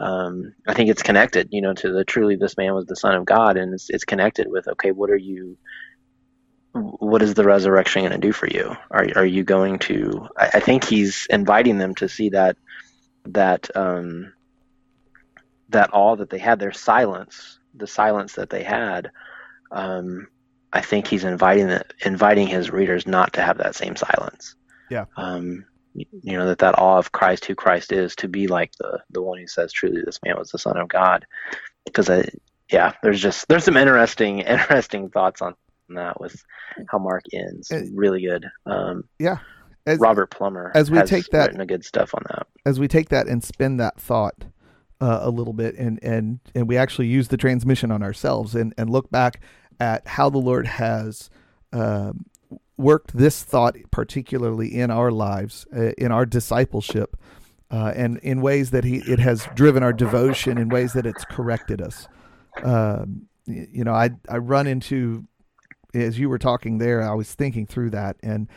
um, I think it's connected, you know, to the truly this man was the son of God, and it's, it's connected with okay, what are you, what is the resurrection going to do for you? Are are you going to? I, I, think he's inviting them to see that that um, that all that they had, their silence, the silence that they had. Um, I think he's inviting the, inviting his readers not to have that same silence. Yeah. Um, you know that that awe of Christ, who Christ is, to be like the the one who says, "Truly, this man was the Son of God." Because I, yeah, there's just there's some interesting *laughs* interesting thoughts on that with how Mark ends. really good. Um, yeah, as, Robert Plummer as we take that written a good stuff on that. As we take that and spin that thought uh, a little bit, and and and we actually use the transmission on ourselves, and and look back at how the Lord has. Um, worked this thought particularly in our lives, uh, in our discipleship, uh, and in ways that he it has driven our devotion, in ways that it's corrected us. Um, you know, I I run into as you were talking there, I was thinking through that, and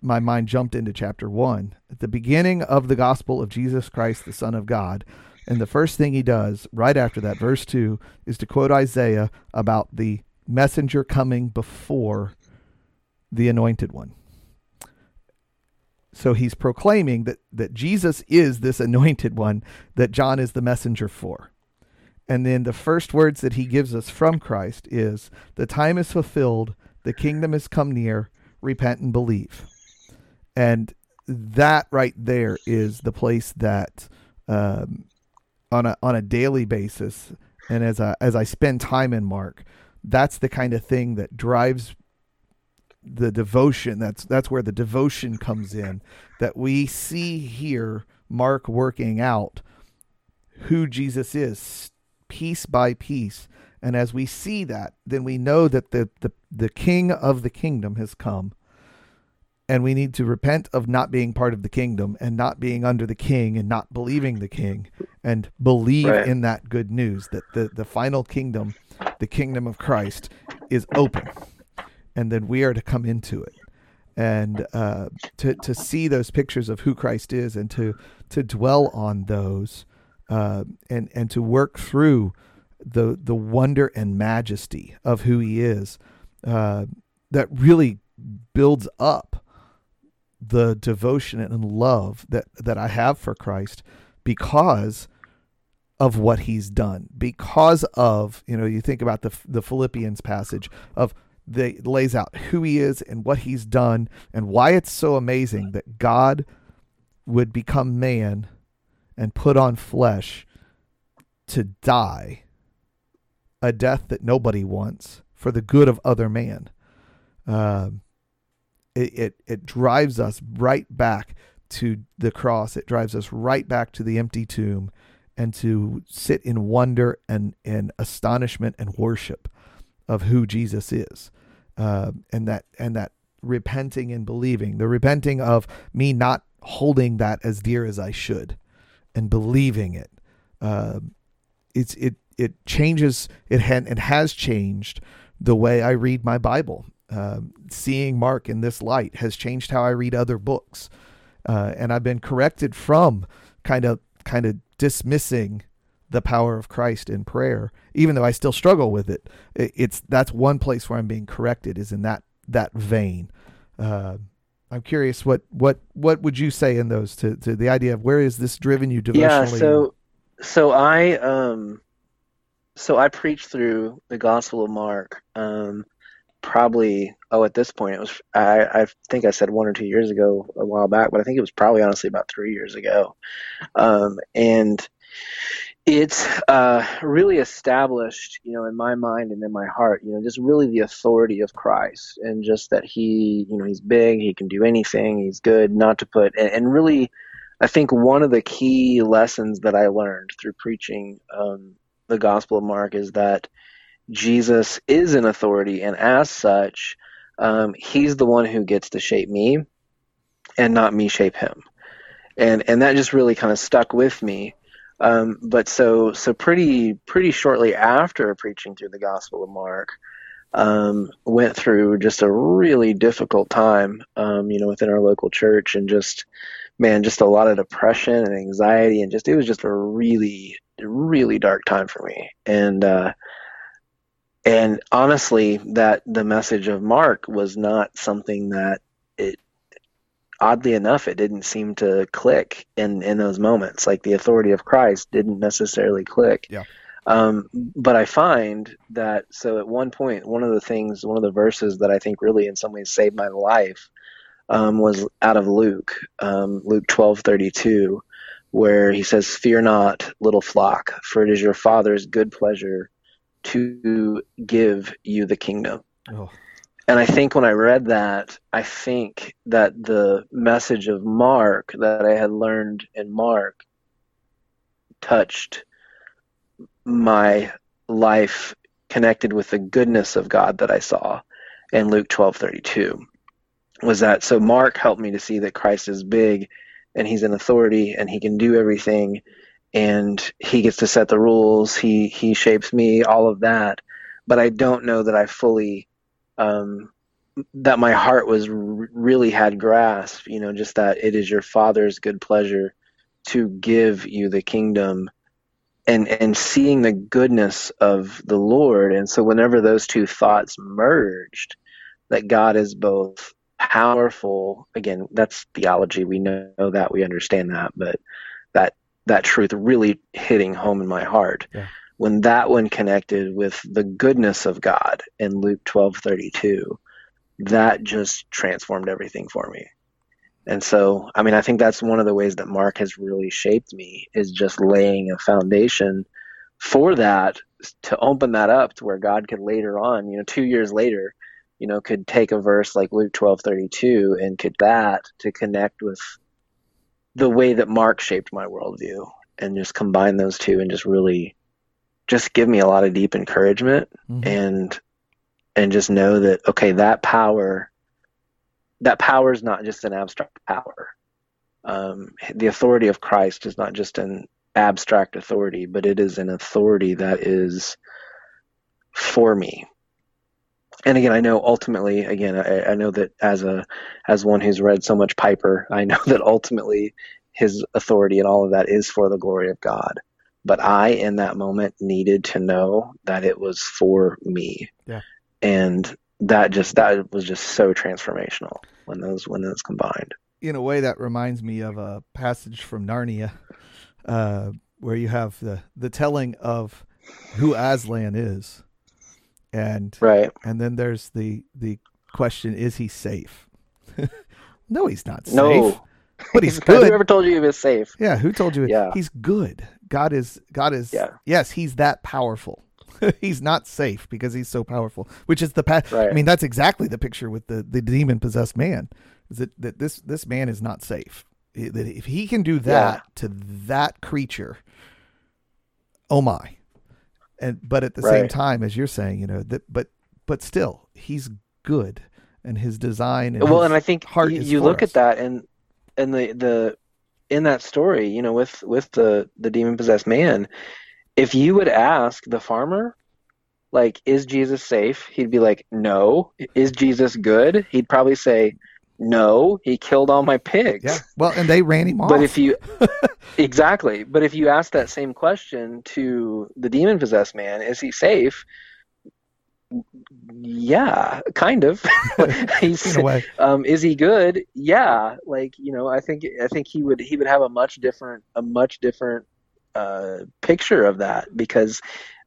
my mind jumped into chapter one at the beginning of the gospel of Jesus Christ, the Son of God. And the first thing he does right after that, verse 2, is to quote Isaiah about the messenger coming before the anointed one. So he's proclaiming that, that Jesus is this anointed one that John is the messenger for. And then the first words that he gives us from Christ is the time is fulfilled, The kingdom has come near. Repent and believe. And that right there is the place that um, on a on a daily basis and as I as I spend time in Mark, that's the kind of thing that drives the devotion. That's that's where the devotion comes in. That we see here Mark working out who Jesus is piece by piece. And as we see that, then we know that the, the, the king of the kingdom has come and we need to repent of not being part of the kingdom and not being under the king and not believing the king and believe right. in that good news that the, the final kingdom, the kingdom of Christ, is open. And then we are to come into it and uh, to, to see those pictures of who Christ is and to, to dwell on those uh, and, and to work through the, the wonder and majesty of who he is uh, that really builds up the devotion and love that that I have for Christ because of what he's done because of you know you think about the the Philippians passage of the lays out who he is and what he's done and why it's so amazing that God would become man and put on flesh to die a death that nobody wants for the good of other man. Um, it, it, it drives us right back to the cross. It drives us right back to the empty tomb and to sit in wonder and, and astonishment and worship of who Jesus is. Uh, and that and that repenting and believing, the repenting of me not holding that as dear as I should and believing it. Uh, it's it it changes it had it has changed the way I read my Bible uh, seeing Mark in this light has changed how I read other books, uh, and I've been corrected from kind of kind of dismissing the power of Christ in prayer, even though I still struggle with it. It's that's one place where I'm being corrected is in that that vein. Uh, I'm curious what what what would you say in those to, to the idea of where is this driven you devotionally? Yeah, so so I um so I preached through the Gospel of Mark um probably oh at this point it was I, I think I said one or two years ago a while back, but I think it was probably honestly about three years ago. Um, and it's uh, really established, you know, in my mind and in my heart, you know, just really the authority of Christ and just that he, you know, he's big, he can do anything, he's good, not to put, and, and really, I think one of the key lessons that I learned through preaching um, the Gospel of Mark is that Jesus is an authority, and as such, um, he's the one who gets to shape me, and not me shape him. And and that just really kind of stuck with me. Um, but so so pretty pretty shortly after preaching through the Gospel of Mark, um, went through just a really difficult time, um, you know, within our local church, and just man, just a lot of depression and anxiety, and just it was just a really really dark time for me. And uh, and honestly that the message of mark was not something that it oddly enough it didn't seem to click in in those moments like the authority of christ didn't necessarily click yeah um, but I find that so at one point, one of the things, one of the verses that I think really in some ways saved my life um, was out of Luke, um, Luke twelve thirty two, where he says, "Fear not, little flock, for it is your Father's good pleasure to give you the kingdom. Oh. And I think when I read that, I think that the message of Mark that I had learned in Mark touched my life connected with the goodness of God that I saw in Luke 12:32 was that so Mark helped me to see that Christ is big and he's in authority and he can do everything and he gets to set the rules. He he shapes me, all of that. But I don't know that I fully um, that my heart was really had grasp. You know, just that it is your Father's good pleasure to give you the kingdom, and and seeing the goodness of the Lord. And so, whenever those two thoughts merged, that God is both powerful. Again, that's theology. We know that. We understand that, but that that truth really hitting home in my heart. Yeah. When that one connected with the goodness of God in Luke twelve thirty two, that just transformed everything for me. And so, I mean, I think that's one of the ways that Mark has really shaped me is just laying a foundation for that to open that up to where God could later on, you know, two years later, you know, could take a verse like Luke twelve thirty two and could that to connect with the way that Mark shaped my worldview and just combine those two and just really just give me a lot of deep encouragement mm-hmm. and and just know that okay that power that power is not just an abstract power. Um, the authority of christ is not just an abstract authority but it is an authority that is for me. And again i know ultimately again I, I know that as a as one who's read so much piper i know *laughs* that ultimately his authority and all of that is for the glory of god but I, in that moment, needed to know that it was for me. Yeah. And that just that was just so transformational when those when those combined. In a way, that reminds me of a passage from Narnia, uh, where you have the the telling of who Aslan is, and right, and then there's the the question: Is he safe? *laughs* no, he's not safe. No, but he's *laughs* good. Who ever told you he was safe? Yeah, who told you? Yeah, he's good. God is God is yeah. yes, he's that powerful. *laughs* he's not safe because he's so powerful. Which is the path. Right. I mean, that's exactly the picture with the the demon possessed man. Is that that this this man is not safe. That if he can do that yeah. to that creature, oh my. And but at the right. same time, as you're saying, you know that, but but still, he's good, and his design. And well, and I think you, you look us. at that, and and the the in that story, you know, with with the the demon possessed man, if you would ask the farmer, like, is Jesus safe? He'd be like, no. Is Jesus good? He'd probably say, no. He killed all my pigs. Yeah. Well, and they ran him off. But if you *laughs* exactly, but if you ask that same question to the demon possessed man, is he safe? Yeah, kind of. *laughs* *laughs* He's in a way. Um, is he good? Yeah. Like you know, I think I think he would he would have a much different a much different uh, picture of that because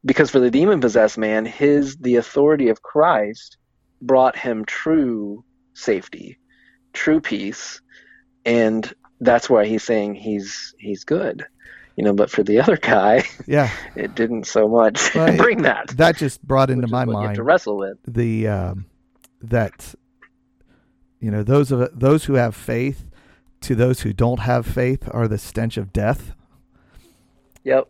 because for the demon possessed man, his the authority of Christ brought him true safety, true peace, and that's why he's saying he's he's good you know, but for the *laughs* other guy, yeah, it didn't so much *laughs* well, bring that. That just brought into my mind to wrestle with the um, that you know those of those who have faith to those who don't have faith are the stench of death. Yep.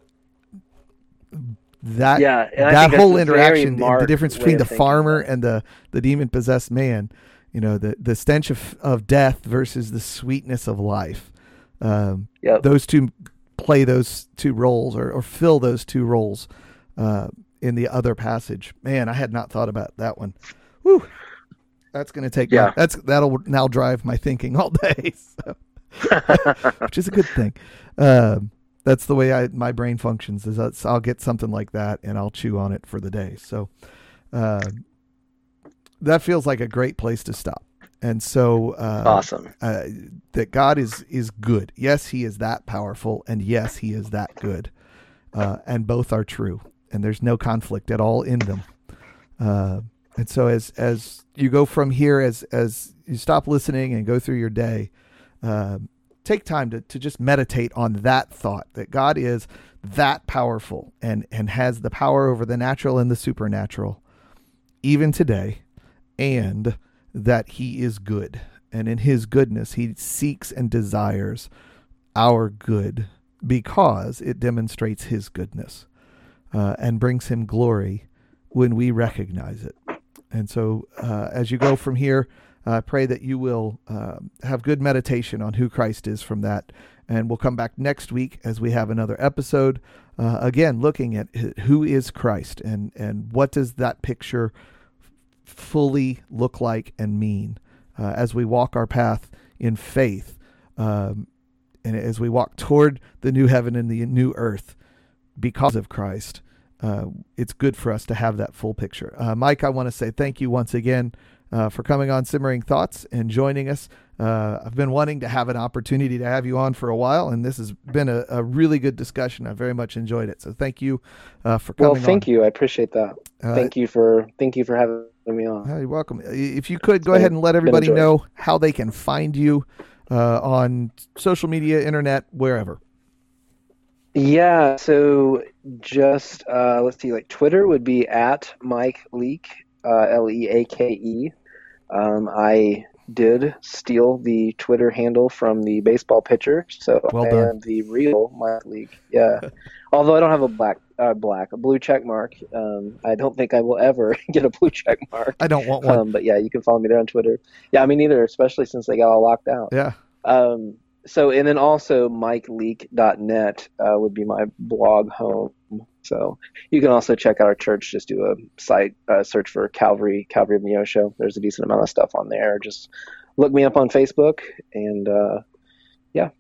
That yeah, that whole interaction, the difference between the farmer and the the demon possessed man, you know, the the stench of of death versus the sweetness of life. Um, yep. Those two play those two roles or, or fill those two roles uh, in the other passage. Man, I had not thought about that one. Whew. That's going to take. Yeah. My, that's that'll now drive my thinking all day, *laughs* so. *laughs* which is a good thing. Uh, that's the way I my brain functions. Is I'll get something like that and I'll chew on it for the day. So uh, that feels like a great place to stop and so uh, awesome uh, that God is is good. Yes, He is that powerful, and yes, He is that good, uh, and both are true, and there's no conflict at all in them. Uh, and so, as as you go from here, as as you stop listening and go through your day, uh, take time to to just meditate on that thought that God is that powerful and and has the power over the natural and the supernatural, even today, and that he is good. And in his goodness, he seeks and desires our good because it demonstrates his goodness uh, and brings him glory when we recognize it. And so, uh, as you go from here, I uh, pray that you will uh, have good meditation on who Christ is from that. And we'll come back next week as we have another episode. Uh, again, looking at who is Christ and, and what does that picture fully look like and mean uh, as we walk our path in faith um, and as we walk toward the new heaven and the new earth because of Christ. Uh, it's good for us to have that full picture. Uh, Mike, I want to say thank you once again uh, for coming on Simmering Thoughts and joining us. Uh, I've been wanting to have an opportunity to have you on for a while, and this has been a, a really good discussion. I very much enjoyed it. So thank you uh, for coming. Well, thank on. you. I appreciate that. Uh, thank you for thank you for having me on. You're welcome. If you could go ahead and let everybody know how they can find you uh, on social media, internet, wherever. Yeah, so just uh, let's see, like Twitter would be at Mike Leake, uh, L E A K E. Um, I did steal the Twitter handle from the baseball pitcher, so Well I am the real Mike Leake. Yeah, *laughs* although I don't have a black, uh, black, a blue check mark. Um, I don't think I will ever *laughs* get a blue check mark. I don't want one. Um, but yeah, you can follow me there on Twitter. Yeah, I mean neither, especially since they got all locked out. yeah. Um, so, and then also MikeLeake.net uh, would be my blog home. So you can also check out our church. Just do a site uh, search for Calvary, Calvary of Neosho. There's a decent amount of stuff on there. Just look me up on Facebook, and uh, yeah.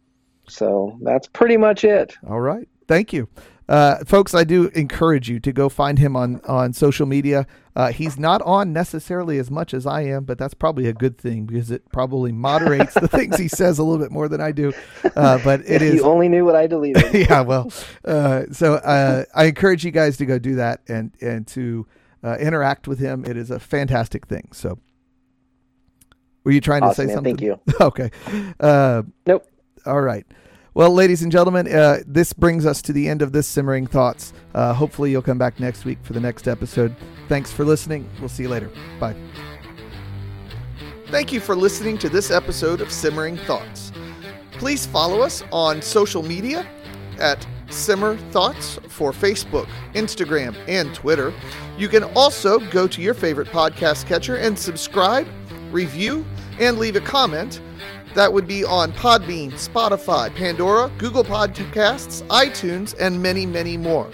So that's pretty much it. All right. Thank you. Uh, folks, I do encourage you to go find him on, on social media. Uh, he's not on necessarily as much as I am, but that's probably a good thing because it probably *laughs* moderates the things he says a little bit more than I do. Uh, *laughs* but it if is. you only knew what I deleted. *laughs* yeah, well, uh, so uh, I encourage you guys to go do that and and to uh, interact with him. It is a fantastic thing. So, were you trying to say man. something? Thank you. okay. Uh, Nope. all right. Well, ladies and gentlemen, uh, this brings us to the end of this Simmering Thoughts. Uh, hopefully, you'll come back next week for the next episode. Thanks for listening. We'll see you later. Bye. Thank you for listening to this episode of Simmering Thoughts. Please follow us on social media at Simmer Thoughts for Facebook, Instagram, and Twitter. You can also go to your favorite podcast catcher and subscribe, review, and leave a comment. That would be on Podbean, Spotify, Pandora, Google Podcasts, iTunes, and many, many more.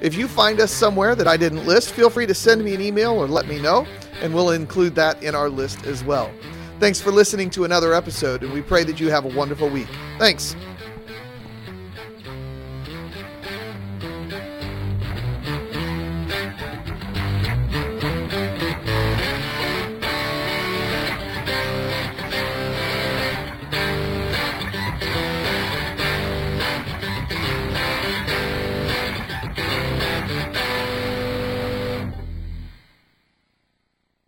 If you find us somewhere that I didn't list, feel free to send me an email or let me know, and we'll include that in our list as well. Thanks for listening to another episode, and we pray that you have a wonderful week. Thanks.